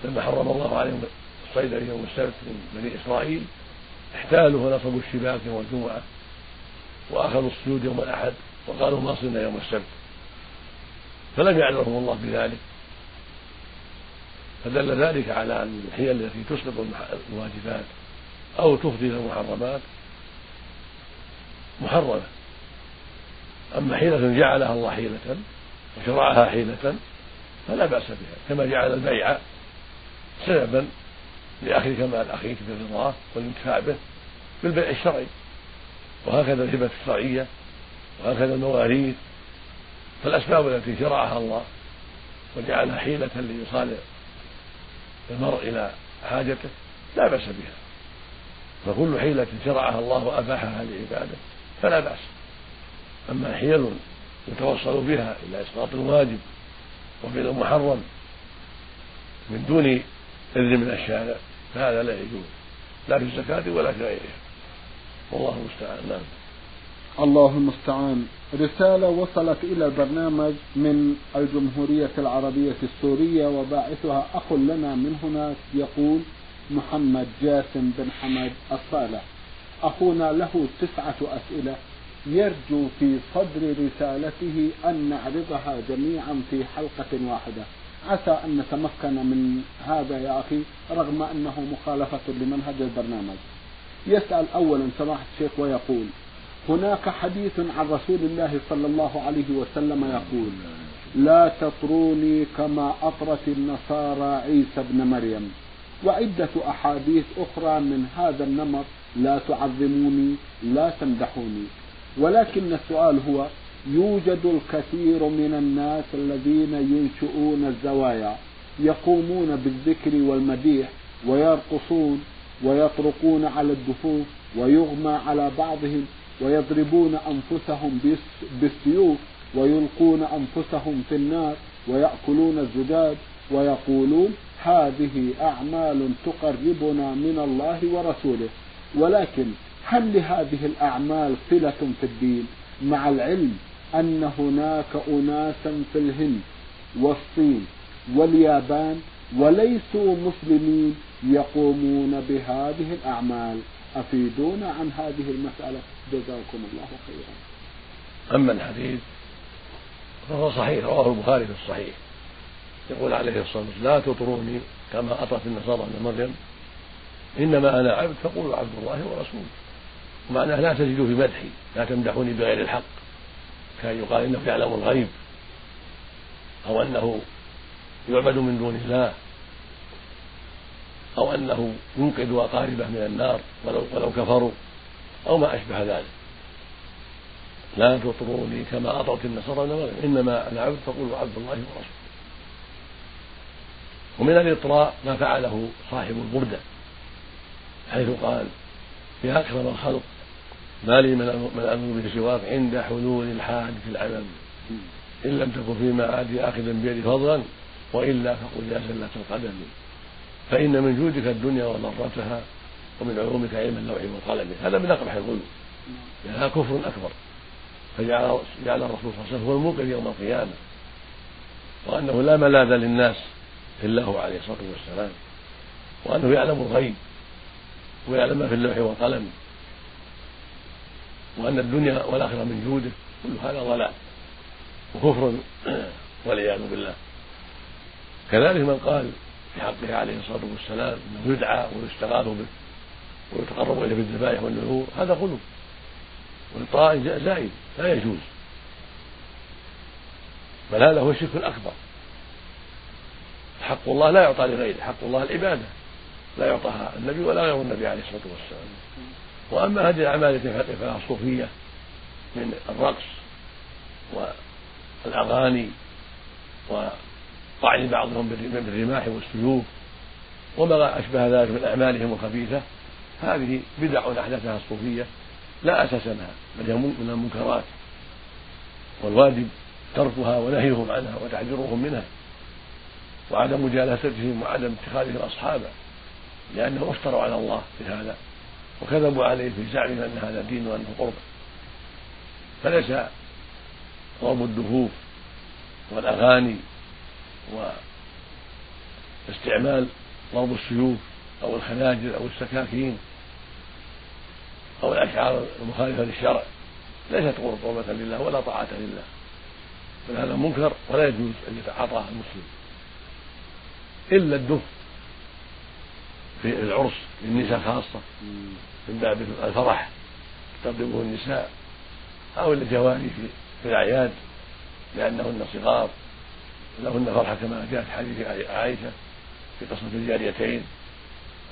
لما حرم الله عليهم الصيد يوم السبت من بني إسرائيل احتالوا ونصبوا الشباك يوم الجمعة وآخذوا السجود يوم الأحد وقالوا ما صرنا يوم السبت. فلم يعذرهم الله بذلك. فدل ذلك على أن الحيل التي تسقط الواجبات أو تفضي إلى المحرمات محرمة. أما حيلة جعلها الله حيلة وشرعها حيلة فلا بأس بها كما جعل البيع سببا لأخذ كمال أخيك برضاه والانتفاع به بالبيع الشرعي. وهكذا الهبة الشرعية وهكذا المواريث فالأسباب التي شرعها الله وجعلها حيلة لإيصال المرء إلى حاجته لا بأس بها. فكل حيلة شرعها الله وأباحها لعباده فلا بأس. أما حيل يتوصل بها إلى إسقاط الواجب وفعل المحرم من دون إذن من الشارع فهذا لا يجوز لا في الزكاة ولا في غيرها. والله المستعان. نعم. الله المستعان رسالة وصلت إلى البرنامج من الجمهورية العربية السورية وباعثها أخ لنا من هناك يقول محمد جاسم بن حمد الصالح. أخونا له تسعة أسئلة. يرجو في صدر رسالته أن نعرضها جميعا في حلقة واحدة. عسى أن نتمكن من هذا يا أخي رغم أنه مخالفة لمنهج البرنامج. يسأل أولا سماحة الشيخ ويقول هناك حديث عن رسول الله صلى الله عليه وسلم يقول لا تطروني كما أطرت النصارى عيسى ابن مريم. وعدة أحاديث أخرى من هذا النمط لا تعظموني لا تمدحوني. ولكن السؤال هو يوجد الكثير من الناس الذين ينشؤون الزوايا يقومون بالذكر والمديح ويرقصون ويطرقون على الدفوف ويغمى على بعضهم ويضربون أنفسهم بالسيوف ويلقون أنفسهم في النار ويأكلون الزجاج ويقولون هذه أعمال تقربنا من الله ورسوله. ولكن هل لهذه الأعمال صلة في الدين؟ مع العلم أن هناك اناسا في الهند والصين واليابان وليسوا مسلمين يقومون بهذه الأعمال. أفيدونا عن هذه المسألة؟ جزاكم الله خيرا. أما الحديث فهو صحيح رواه البخاري في الصحيح. يقول عليه الصلاة والسلام لا تطروني كما أطرت النصارى ابن مريم إنما أنا عبد فقولوا عبد الله ورسوله. ومعناه لا تزيدوا في مدحي لا تمدحوني بغير الحق. كان يقال إنه يعلم الغيب أو أنه يعبد من دون الله. أو أنه ينقذ أقاربه من النار ولو ولو كفروا أو ما أشبه ذلك. لا تطروني كما أطرت النصارى إنما أنا عبد فقولوا عبد الله ورسوله. ومن الإطراء ما فعله صاحب البردة حيث قال يا أكرم الخلق ما لي من أمر بسواك عند حلول الحادث العمم إن لم تكن فيما عادي آخذا بيدي فضلا وإلا فقل يا زلة القدم. فإن من جودك الدنيا وضرتها ومن علومك علم اللوح والقلم هذا من أقبح الظلم لأنها كفر أكبر. فجعل جعل الرسول صلى الله عليه وسلم هو الموقف يوم القيامة. وأنه لا ملاذ للناس إلا هو عليه الصلاة والسلام. وأنه يعلم الغيب. ويعلم ما في اللوح والقلم. وأن الدنيا والآخرة من جوده كل هذا ضلال. وكفر والعياذ بالله. كذلك من قال في حقه عليه الصلاة والسلام أنه يدعى ويستغاث به ويتقرب إليه بالذبائح والنذور. هذا غلو. والطاعة زائد. لا يجوز. بل هذا هو الشرك الأكبر. حق الله لا يعطى لغيره. حق الله العبادة. لا يعطاها النبي ولا غير النبي عليه الصلاة والسلام. وأما هذه الأعمال التي فيها الصوفية من الرقص والأغاني وطعن بعضهم بالرماح والسيوف وما أشبه ذلك من أعمالهم الخبيثة. هذه بدع أحدثها الصوفية لا أساس لها بل هي من المنكرات. والواجب تركها ونهيهم عنها وتحذيرهم منها وعدم مجالستهم وعدم اتخاذهم أصحابا لأنهم افتروا على الله في هذا وكذبوا عليه في زعمهم أن هذا دين وأنه قرب. فليس ضرب الدفوف والأغاني واستعمال ضرب السيوف أو الخناجر أو السكاكين أو الأشعار المخالفة للشرع. ليست قربة لله ولا طاعة لله. بل هذا منكر ولا يجوز أن يتعاطاه المسلم. إلا الدف في العرس للنساء خاصة من باب الفرح تضربه النساء أو الجواري في الأعياد لأنهن صغار. لهن فرحة كما جاء في حديث عائشة في قصة الجاريتين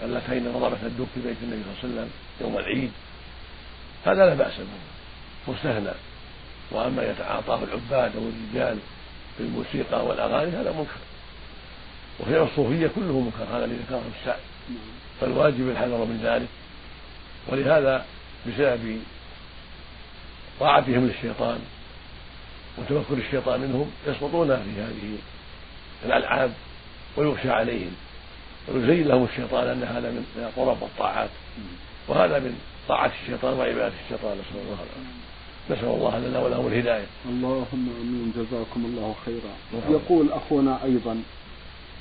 اللتين ضربتا الدف في بيت النبي صلى الله عليه وسلم يوم العيد. هذا لا بأس به مستثنى وأما يتعاطاه العباد أو الرجال بالموسيقى والأغاني هذا منكر. وفي الصوفية كله منكر هذا الذي ذكره السعد. فالواجب الحذر من ذلك. ولهذا بسبب طاعتهم للشيطان وتمكن الشيطان منهم يسقطون في هذه الألعاب ويغشى عليهم. ويزين لهم الشيطان أن هذا من القرب والطاعات وهذا من طاعة الشيطان وعبادة الشيطان. نسأل الله العافية. نسأل الله لنا ولهم الهداية. اللهم آمين. جزاكم الله خيرا. يقول أخونا أيضا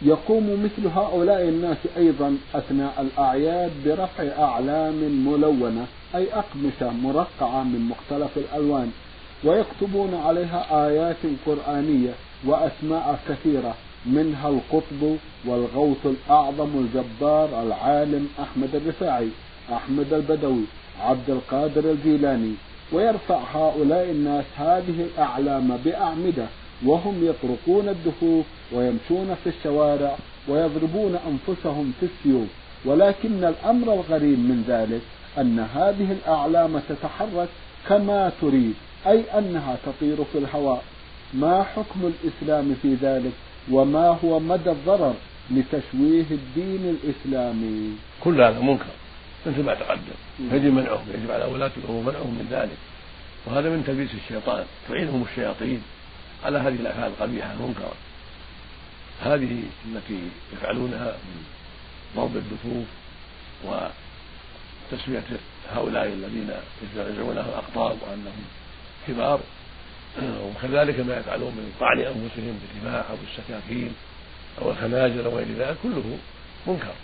يقوم مثل هؤلاء الناس أيضا أثناء الأعياد برفع أعلام ملونة أي أقمشة مرقعة من مختلف الألوان. ويكتبون عليها آيات قرآنية وأسماء كثيرة منها القطب والغوث الأعظم الجبار العالم أحمد الرفاعي أحمد البدوي عبد القادر الجيلاني. ويرفع هؤلاء الناس هذه الأعلام بأعمدة وهم يطرقون الدفوف ويمشون في الشوارع ويضربون أنفسهم في السيوف. ولكن الأمر الغريب من ذلك أن هذه الأعلام تتحرك كما تريد. أي أنها تطير في الهواء. ما حكم الإسلام في ذلك؟ وما هو مدى الضرر لتشويه الدين الإسلامي؟ كل هذا منكر. مثل ما تقدم. يجب منعهم يجب على ولاة الأمور منعهم من ذلك. وهذا من تلبيس الشيطان تعينهم الشياطين على هذه الأفعال القبيحة المنكرة. هذه التي يفعلونها من ضرب الدفوف وتسمية هؤلاء الذين يزعمون أقطاب وأنهم كبار. وكذلك ما يفعلون من طعن أنفسهم بالرماح أو بالسكاكين أو الخناجر أو غير ذلك كله منكر.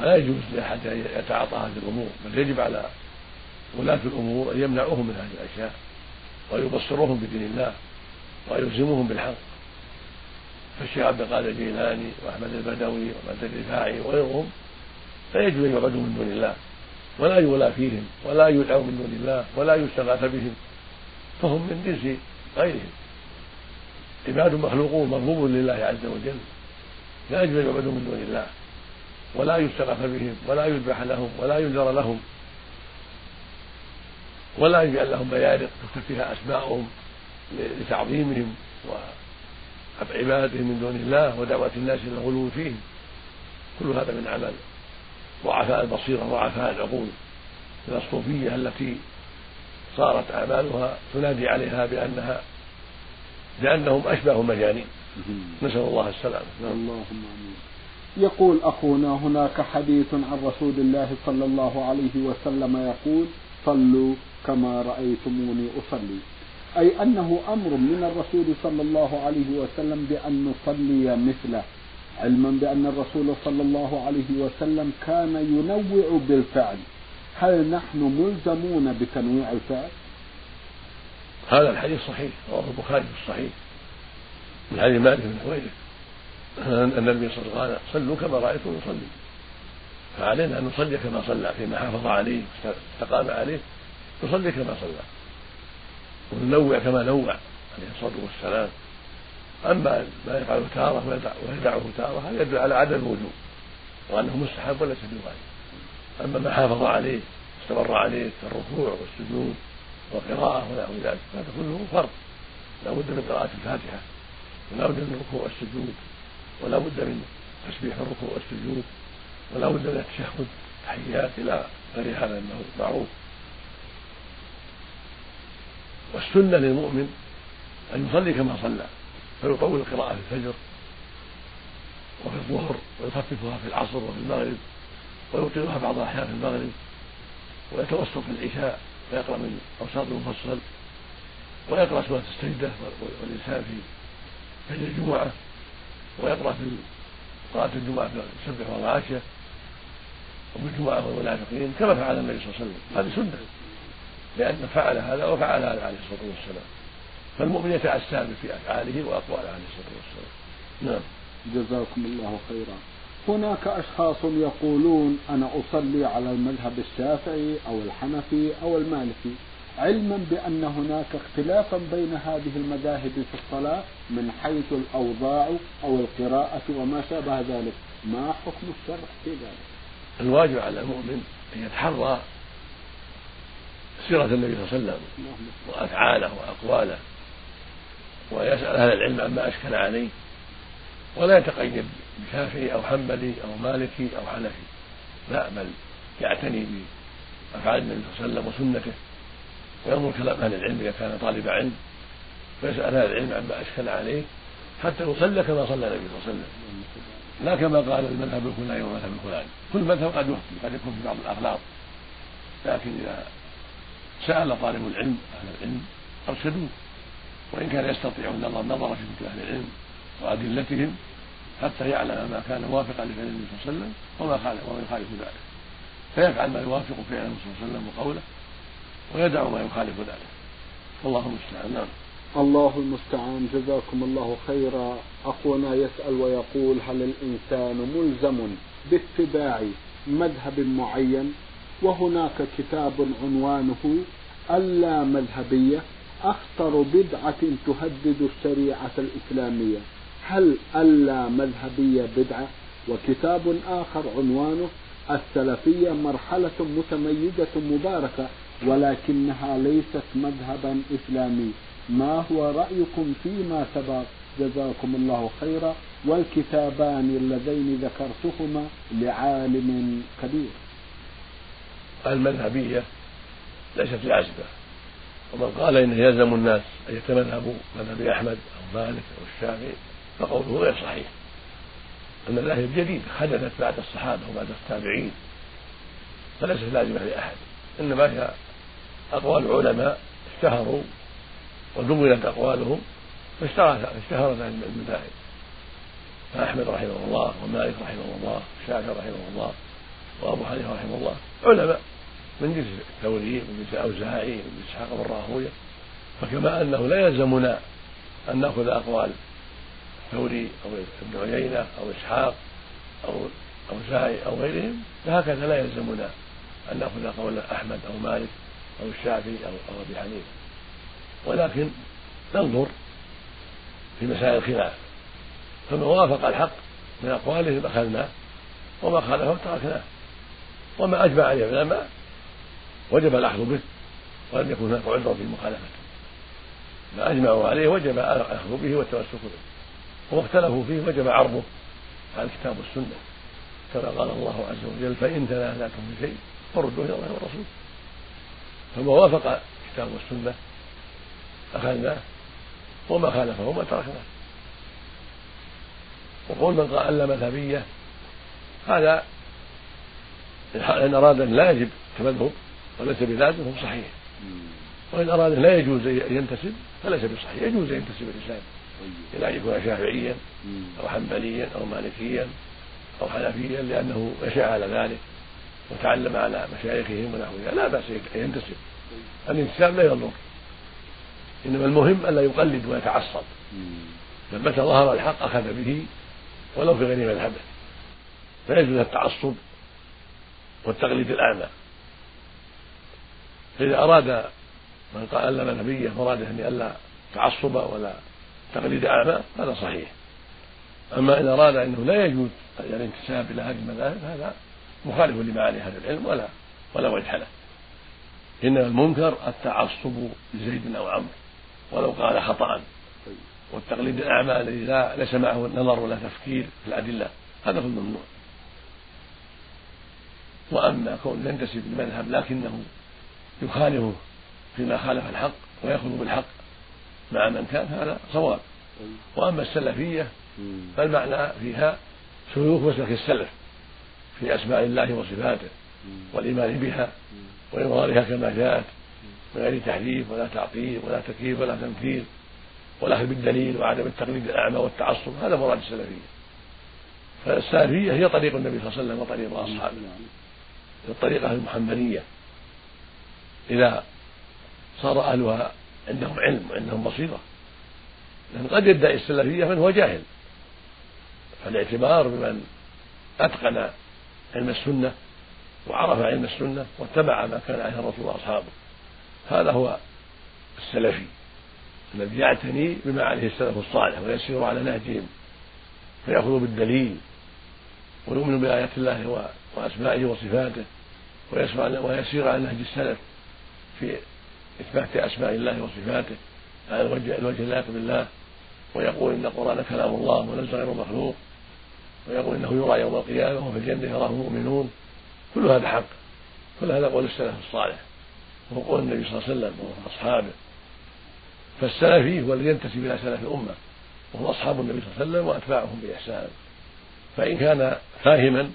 ولا يجوز لأحد أن يتعاطى هذه الأمور بل يجب على ولاة الأمور أن يمنعوهم من هذه الأشياء ويبصروهم بدين الله ويلزموهم بالحق. فالشيخ عبد القادر الجيلاني وأحمد البدوي ومد الرفاعي وغيرهم لا يجب أن يعبدوا من دون الله. ولا يولى فيهم ولا يدعوا من دون الله ولا يستغاث بهم فهم من جنس غيرهم. عباد مخلوقون مرغوب لله عز وجل لا أن يعبدوا من دون الله ولا يستغاث بهم ولا يذبح لهم ولا ينذر لهم ولا يجعل لهم بيارق تكتب فيها اسماءهم لتعظيمهم وعبادتهم من دون الله ودعوة الناس إلى الغلو فيهم. كل هذا من عمل ضعفاء البصيرة وضعفاء العقول من الصوفية التي صارت أعمالها تنادي عليها بأنها بأنهم أشباه المجانين. نسأل الله السلامة. اللهم آمين. يقول أخونا هناك حديث عن رسول الله صلى الله عليه وسلم يقول صلوا كما رأيتموني أصلي. أي أنه أمر من الرسول صلى الله عليه وسلم بأن نصلي مثله. علما بأن الرسول صلى الله عليه وسلم كان ينوع بالفعل. هل نحن ملزمون بتنويع الفعل؟ هذا الحديث صحيح رواه البخاري في الصحيح. من حديث مالك بن حويرث أن النبي صلى الله عليه وسلم صلوا كما رأيتم يصلي. فعلينا أن نصلي كما صلى فيما حافظ عليه استقام عليه نصلي كما صلى. وننوع كما نوع عليه الصلاة والسلام. أما ما يفعله تارة ويدعه تارة هذا يدل على عدم الوجوب وأنه مستحب وليس بواجب. أما ما حافظ عليه استمر عليه كالركوع والسجود والقراءة ونحو ذلك هذا كله فرض. لا بد من قراءة الفاتحة ولا بد من الركوع والسجود ولا بد من تسبيح الركوع والسجود ولا بد من التشهد تحيات إلى غير هذا إنه معروف. والسنة للمؤمن أن يصلي كما صلى. فيطول القراءة في الفجر وفي الظهر ويخففها في العصر وفي المغرب ويطيلها بعض الأحيان في المغرب ويتوسط في العشاء ويقرأ من أوساط المفصل ويقرأ سورة السجدة والإنسان في فجر الجمعة ويقرأ في صلاة الجمعة يسبح والغاشية وفي الجمعة والمنافقين كما فعل النبي صلى الله عليه وسلم. هذه سنة لأنه فعل هذا وفعل هذا عليه الصلاة والسلام. فالمؤمن يتأسى في أفعاله وأقواله عليه الصلاة والسلام. نعم. جزاكم الله خيرا. هناك أشخاص يقولون أنا أصلي على المذهب الشافعي أو الحنفي أو المالكي علما بأن هناك اختلافا بين هذه المذاهب في الصلاة من حيث الأوضاع أو القراءة وما شابه ذلك. ما حكم الشرع في ذلك؟ الواجب على المؤمن أن يتحرى سيرة النبي صلى الله عليه وسلم وأفعاله وأقواله. ويسأل أهل العلم عما أشكل عليه. ولا يتقيد بشافعي أو حنبلي أو مالكي أو حنفي. لا بل يعتني بأفعال النبي صلى الله عليه وسلم وسنته. وينظر كلام أهل العلم إذا كان طالب علم. ويسأل أهل العلم عما أشكل عليه حتى يصلى كما صلى النبي صلى الله عليه وسلم. لا كما قال المذهب الفلاني والمذهب الفلاني. كل مذهب قد يخطئ قد يكون في بعض الأغلاط لكن إذا سأل طالب العلم أهل العلم أرشدوه. وإن كان يستطيع النظر نظر في كتب أهل العلم وأدلتهم حتى يعلم ما كان موافقا لفعل النبي صلى الله عليه وسلم وما وما يخالف ذلك. فيفعل ما يوافق فعله صلى الله عليه وسلم وقوله ويدع ما يخالف ذلك. والله المستعان. نعم. الله المستعان. جزاكم الله خيرا. أخونا يسأل ويقول هل الإنسان ملزم باتباع مذهب معين؟ وهناك كتاب عنوانه اللا مذهبية. أخطر بدعة تهدد الشريعة الإسلامية. هل اللا مذهبية بدعة؟ وكتاب آخر عنوانه السلفية مرحلة متميزة مباركة ولكنها ليست مذهبا إسلامي. ما هو رأيكم فيما سبق؟ جزاكم الله خيرا. والكتابان اللذين ذكرتهما لعالم كبير. المذهبية ليست لعزبة ومن قال إنه يلزم الناس أن يتمذهبوا مذهب أحمد أو مالك أو الشافعي فقوله غير صحيح. المذاهب جديدة حدثت بعد الصحابة وبعد التابعين فليست لازمة لأحد إنما هي أقوال علماء اشتهروا ودونت أقوالهم فاشتهرت المذاهب. فأحمد رحمه الله ومالك رحمه الله والشافعي رحمه الله وأبو حنيفة رحمه الله علماء. من جنس الثوري من جنس الأوزاعي من جنس إسحاق بن راهويه فكما أنه لا يلزمنا أن نأخذ أقوال الثوري أو ابن عيينة أو إسحاق أو أوزاعي أو غيرهم. فهكذا لا يلزمنا أن نأخذ قول أحمد أو مالك أو الشافعي أو أبي حنيفة. ولكن ننظر في مسائل الخلاف. فما وافق الحق من أقوالهم أخذناه وما خالفه تركناه. وما أجمع عليه العلماء وجب الأخذ به ولم يكن هناك عذر في مخالفته. ما أجمعوا عليه وجب الأخذ به والتمسك به. وما اختلفوا فيه وجب عرضه على الكتاب والسنة. كما قال الله عز وجل فإن تنازعتم في شيء فردوه إلى الله والرسول. فما وافق الكتاب والسنة أخذناه وما خالفه ما تركناه وقول من قال مذهبية هذا إن أراد أن لا يجب تمذهب. وليس بلازم فهو صحيح. وإن أراد لا يجوز أن ينتسب فليس بصحيح. يجوز أن ينتسب الإنسان إلى أن يكون شافعيا أو حنبليا أو مالكيا أو حنفيا لأنه نشأ على ذلك وتعلم على مشايخهم ونحوها لا بأس أن ينتسب. الانتساب لا يضر. إنما المهم ألا يقلد ويتعصب متى ظهر الحق أخذ به ولو في غير مذهبه. فيجوز التعصب والتقليد الأعمى. فإذا أراد من قال ألا نبيه مراده أن ألا تعصب ولا تقليد أعمى هذا صحيح. أما إن أراد أنه لا يجوز الانتساب إلى هذه المذاهب هذا مخالف لمعاني أهل العلم ولا ولا وجه له. إنما المنكر التعصب لزيد أو عمرو ولو قال خطأ. والتقليد الأعمى الذي لا ليس معه نظر ولا تفكير في الأدلة هذا هو الممنوع. وأما كون ينتسب لمذهب لكنه يخالفه فيما خالف الحق ويأخذ بالحق. مع من كان هذا صواب. وأما السلفية فالمعنى فيها سلوك مسلك السلف في أسماء الله وصفاته والإيمان بها وإظهارها كما جاءت من غير تحريف ولا تعطيل ولا تكييف ولا تمثيل والأخذ بالدليل وعدم التقليد الأعمى والتعصب هذا مراد السلفية. فالسلفية هي طريق النبي صلى الله عليه وسلم وطريق أصحابه. الطريقة المحمدية. إذا صار أهلها عندهم علم وعندهم بصيرة. لأن قد يدعي السلفية من هو جاهل. فالاعتبار بمن أتقن علم السنة وعرف علم السنة واتبع ما كان عليه الرسول وأصحابه. هذا هو السلفي الذي يعتني بما عليه السلف الصالح ويسير على نهجهم فيأخذ بالدليل ويؤمن بآيات الله وأسمائه وصفاته ويسير على نهج السلف. في إثبات أسماء الله وصفاته على الوجه الوجه اللائق بالله. ويقول إن القرآن كلام الله وليس غير مخلوق. ويقول إنه يرى يوم القيامة وفي الجنة يراه المؤمنون. كل هذا حق. كل هذا قول السلف الصالح. وهو قول النبي صلى الله عليه وسلم وأصحابه. فالسلفي هو الذي ينتسب إلى سلف الأمة. وهم أصحاب النبي صلى الله عليه وسلم وأتباعهم بإحسان. فإن كان فاهما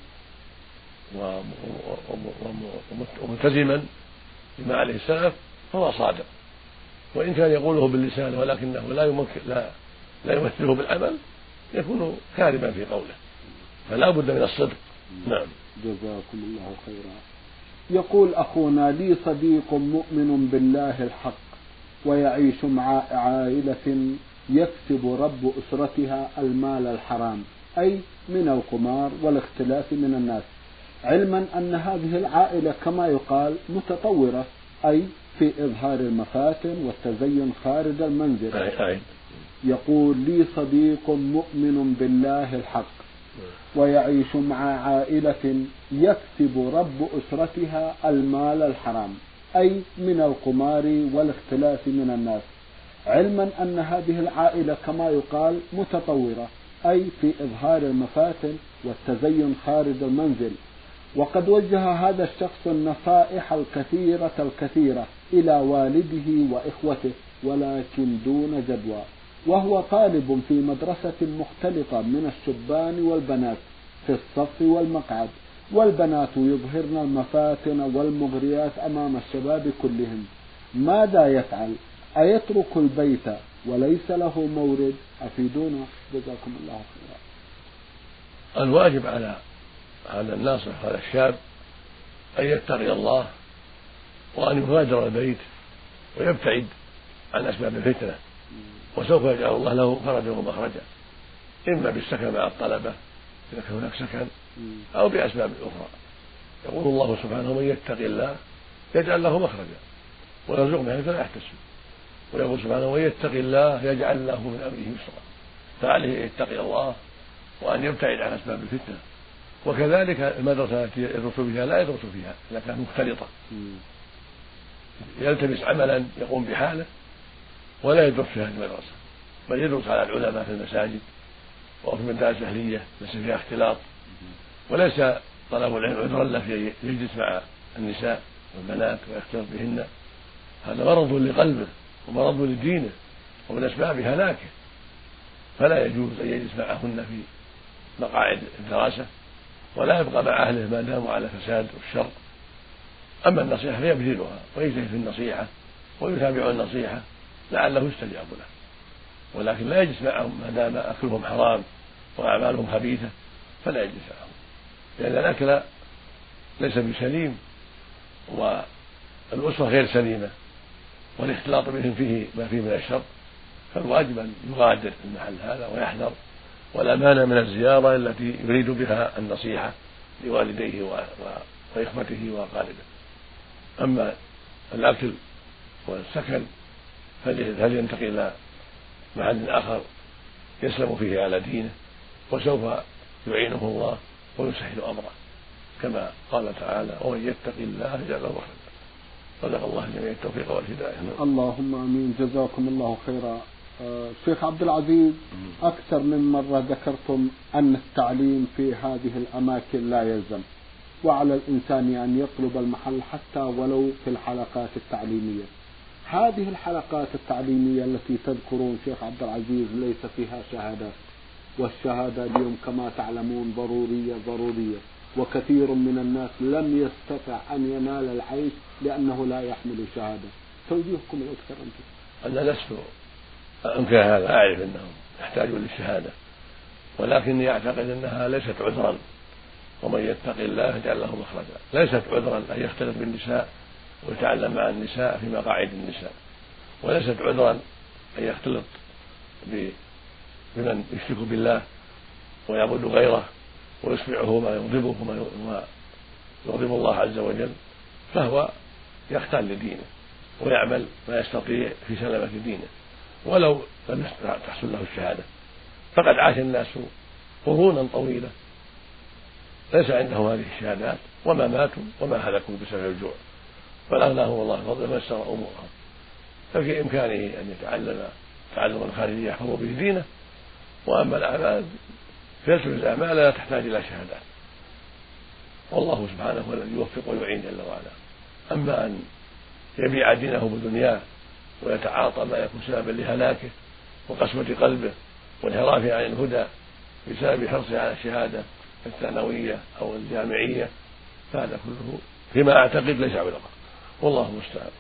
وملتزما بما عليه السلف فهو صادق. وإن كان يقوله باللسان ولكنه لا يمكن لا لا يمثله بالعمل يكون كاذبا في قوله. فلا بد من الصدق. نعم. جزاكم الله خيرا. يقول أخونا لي صديق مؤمن بالله الحق ويعيش مع عائلة يكسب رب أسرتها المال الحرام أي من القمار والاختلاف من الناس. علما أن هذه العائلة كما يقال متطورة أي في إظهار المفاتن والتزين خارج المنزل. يقول لي صديق مؤمن بالله الحق ويعيش مع عائلة يكسب رب أسرتها المال الحرام أي من القمار والاختلاف من الناس. علما أن هذه العائلة كما يقال متطورة أي في إظهار المفاتن والتزين خارج المنزل. وقد وجه هذا الشخص النصائح الكثيرة الكثيرة إلى والده وإخوته ولكن دون جدوى. وهو طالب في مدرسة مختلطة من الشبان والبنات في الصف والمقعد. والبنات يظهرن المفاتن والمغريات أمام الشباب كلهم. ماذا يفعل؟ أيترك البيت وليس له مورد؟ أفيدونا. جزاكم الله خيرا. الواجب على على الناصح على الشاب أن يتقي الله وأن يغادر البيت ويبتعد عن أسباب الفتنة. وسوف يجعل الله له فرجا ومخرجا. إما بالسكن مع الطلبة إذا كان هناك سكن أو بأسباب أخرى. يقول الله سبحانه من يتق الله يجعل له مخرجا ويرزقه من حيث لا يحتسب. ويقول سبحانه من يتق الله يجعل له من أمره يسرا. فعليه أن يتقي الله وأن يبتعد عن أسباب الفتنة. وكذلك المدرسة التي يدرس فيها لا يدرس فيها إذا كانت مختلطة. يلتمس عملا يقوم بحاله ولا يدرس في هذه المدرسة بل يدرس على العلماء في المساجد وفي المدارس الأهلية ليس فيها اختلاط. وليس طلب العلم عذرا له في يجلس مع النساء والبنات ويختلط بهن. هذا مرض لقلبه ومرض لدينه ومن أسباب هلاكه. فلا يجوز أن يجلس معهن في مقاعد الدراسة. ولا يبقى مع أهله ما داموا على فساد والشر. أما النصيحة فيبذلها ويجتهد في النصيحة ويتابع النصيحة لعله يستجاب له. ولكن لا يجلس معهم ما دام أكلهم حرام وأعمالهم خبيثة فلا يجلس معهم. لأن الأكل ليس بسليم والأسرة غير سليمة والاختلاط بهم فيه ما فيه من الشر فالواجب أن يغادر المحل هذا ويحذر ولا مانع من الزيارة التي يريد بها النصيحة لوالديه وإخوته وأقاربه أما الأكل والسكن فلينتقل إلى محل آخر يسلم فيه على دينه؟ وسوف يعينه الله ويسهل أمره كما قال تعالى ومن يتق الله يجعل له مخرجا صدق الله جميع التوفيق والهداية. اللهم آمين. جزاكم الله خيرا. شيخ عبد العزيز أكثر من مرة ذكرتم أن التعليم في هذه الأماكن لا يلزم وعلى الإنسان أن يطلب المحل حتى ولو في الحلقات التعليمية. هذه الحلقات التعليمية التي تذكرون شيخ عبد العزيز ليس فيها شهادات والشهادة اليوم كما تعلمون ضرورية ضرورية وكثير من الناس لم يستطع أن ينال العيش لأنه لا يحمل شهادة توجيهكم الأكثر أنتم أنا لست أنكر هذا أعرف أنهم يحتاجون للشهادة ولكني أعتقد أنها ليست عذرا ومن يتق الله يجعل له مخرجا. ليست عذرا أن يختلط بالنساء ويتعلم مع النساء في مقاعد النساء وليست عذرا أن يختلط بمن يشرك بالله ويعبد غيره ويسمعه ما يغضبه وما يغضب الله عز وجل فهو يختال لدينه ويعمل ما يستطيع في سلامة دينه. ولو لم تحصل له الشهادة. فقد عاش الناس قرونا طويلة. ليس عندهم هذه الشهادات. وما ماتوا وما هلكوا بسبب الجوع. بل أغناهم الله فضل ميسر أمورهم. ففي إمكانه أن يتعلم تعلما خارجيا يحفظ به دينه. وأما الأعمال فيسر الأعمال لا تحتاج إلى شهادات. والله سبحانه هو الذي يوفق ويعين جل وعلا. أما أن يبيع دينه بدنياه ويتعاطى ما يكون سببا لهلاكه وقسوة قلبه وانحرافه عن الهدى بسبب حرصه على الشهادة الثانوية أو الجامعية. فهذا كله فيما أعتقد ليس عذرا والله المستعان.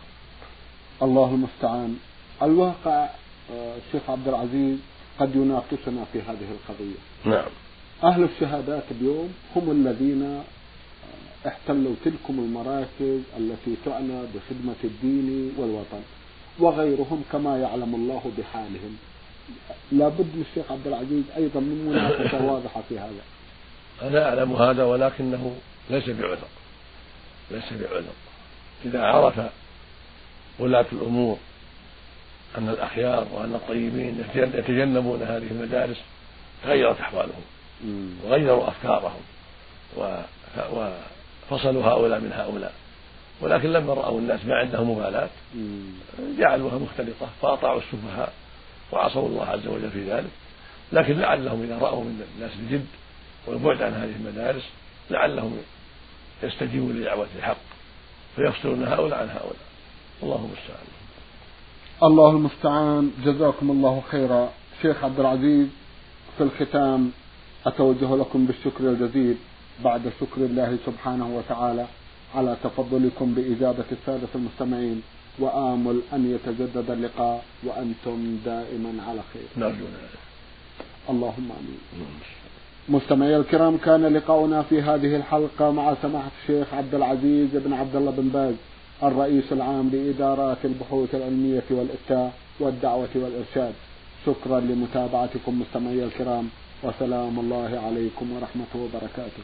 الله المستعان. الواقع الشيخ آه، عبد العزيز قد يناقشنا في هذه القضية. نعم. أهل الشهادات اليوم هم الذين آه، احتلوا تلكم المراكز التي تعنى بخدمة الدين والوطن. وغيرهم كما يعلم الله بحالهم. لابد من الشيخ عبد العزيز أيضا من مناقشة [coughs] واضحة في هذا. أنا أعلم هذا ولكنه ليس بعذر ليس بعذر. إذا عرف ولاة الأمور أن الأخيار وأن الطيبين يتجنبون هذه المدارس تغيرت أحوالهم وغيروا أفكارهم وفصلوا هؤلاء من هؤلاء. ولكن لما رأوا الناس ما عندهم مبالاة جعلوها مختلطة فأطاعوا السفهاء وعصوا الله عز وجل في ذلك. لكن لعلهم إذا رأوا من الناس الجد والبعد عن هذه المدارس لعلهم يستجيبون لدعوة الحق فيفصلون هؤلاء عن هؤلاء. الله المستعان. الله المستعان. جزاكم الله خيرا. شيخ عبد العزيز في الختام أتوجه لكم بالشكر الجزيل بعد شكر الله سبحانه وتعالى. على تفضلكم بإجابة السادة المستمعين وآمل أن يتجدد اللقاء وأنتم دائما على خير. نرجو ذلك اللهم آمين. مستمعي الكرام كان لقاؤنا في هذه الحلقة مع سماحة الشيخ عبد العزيز بن عبد الله بن باز الرئيس العام لإدارات البحوث العلمية والإفتاء والدعوة والإرشاد. شكرا لمتابعتكم مستمعي الكرام وسلام الله عليكم ورحمة وبركاته.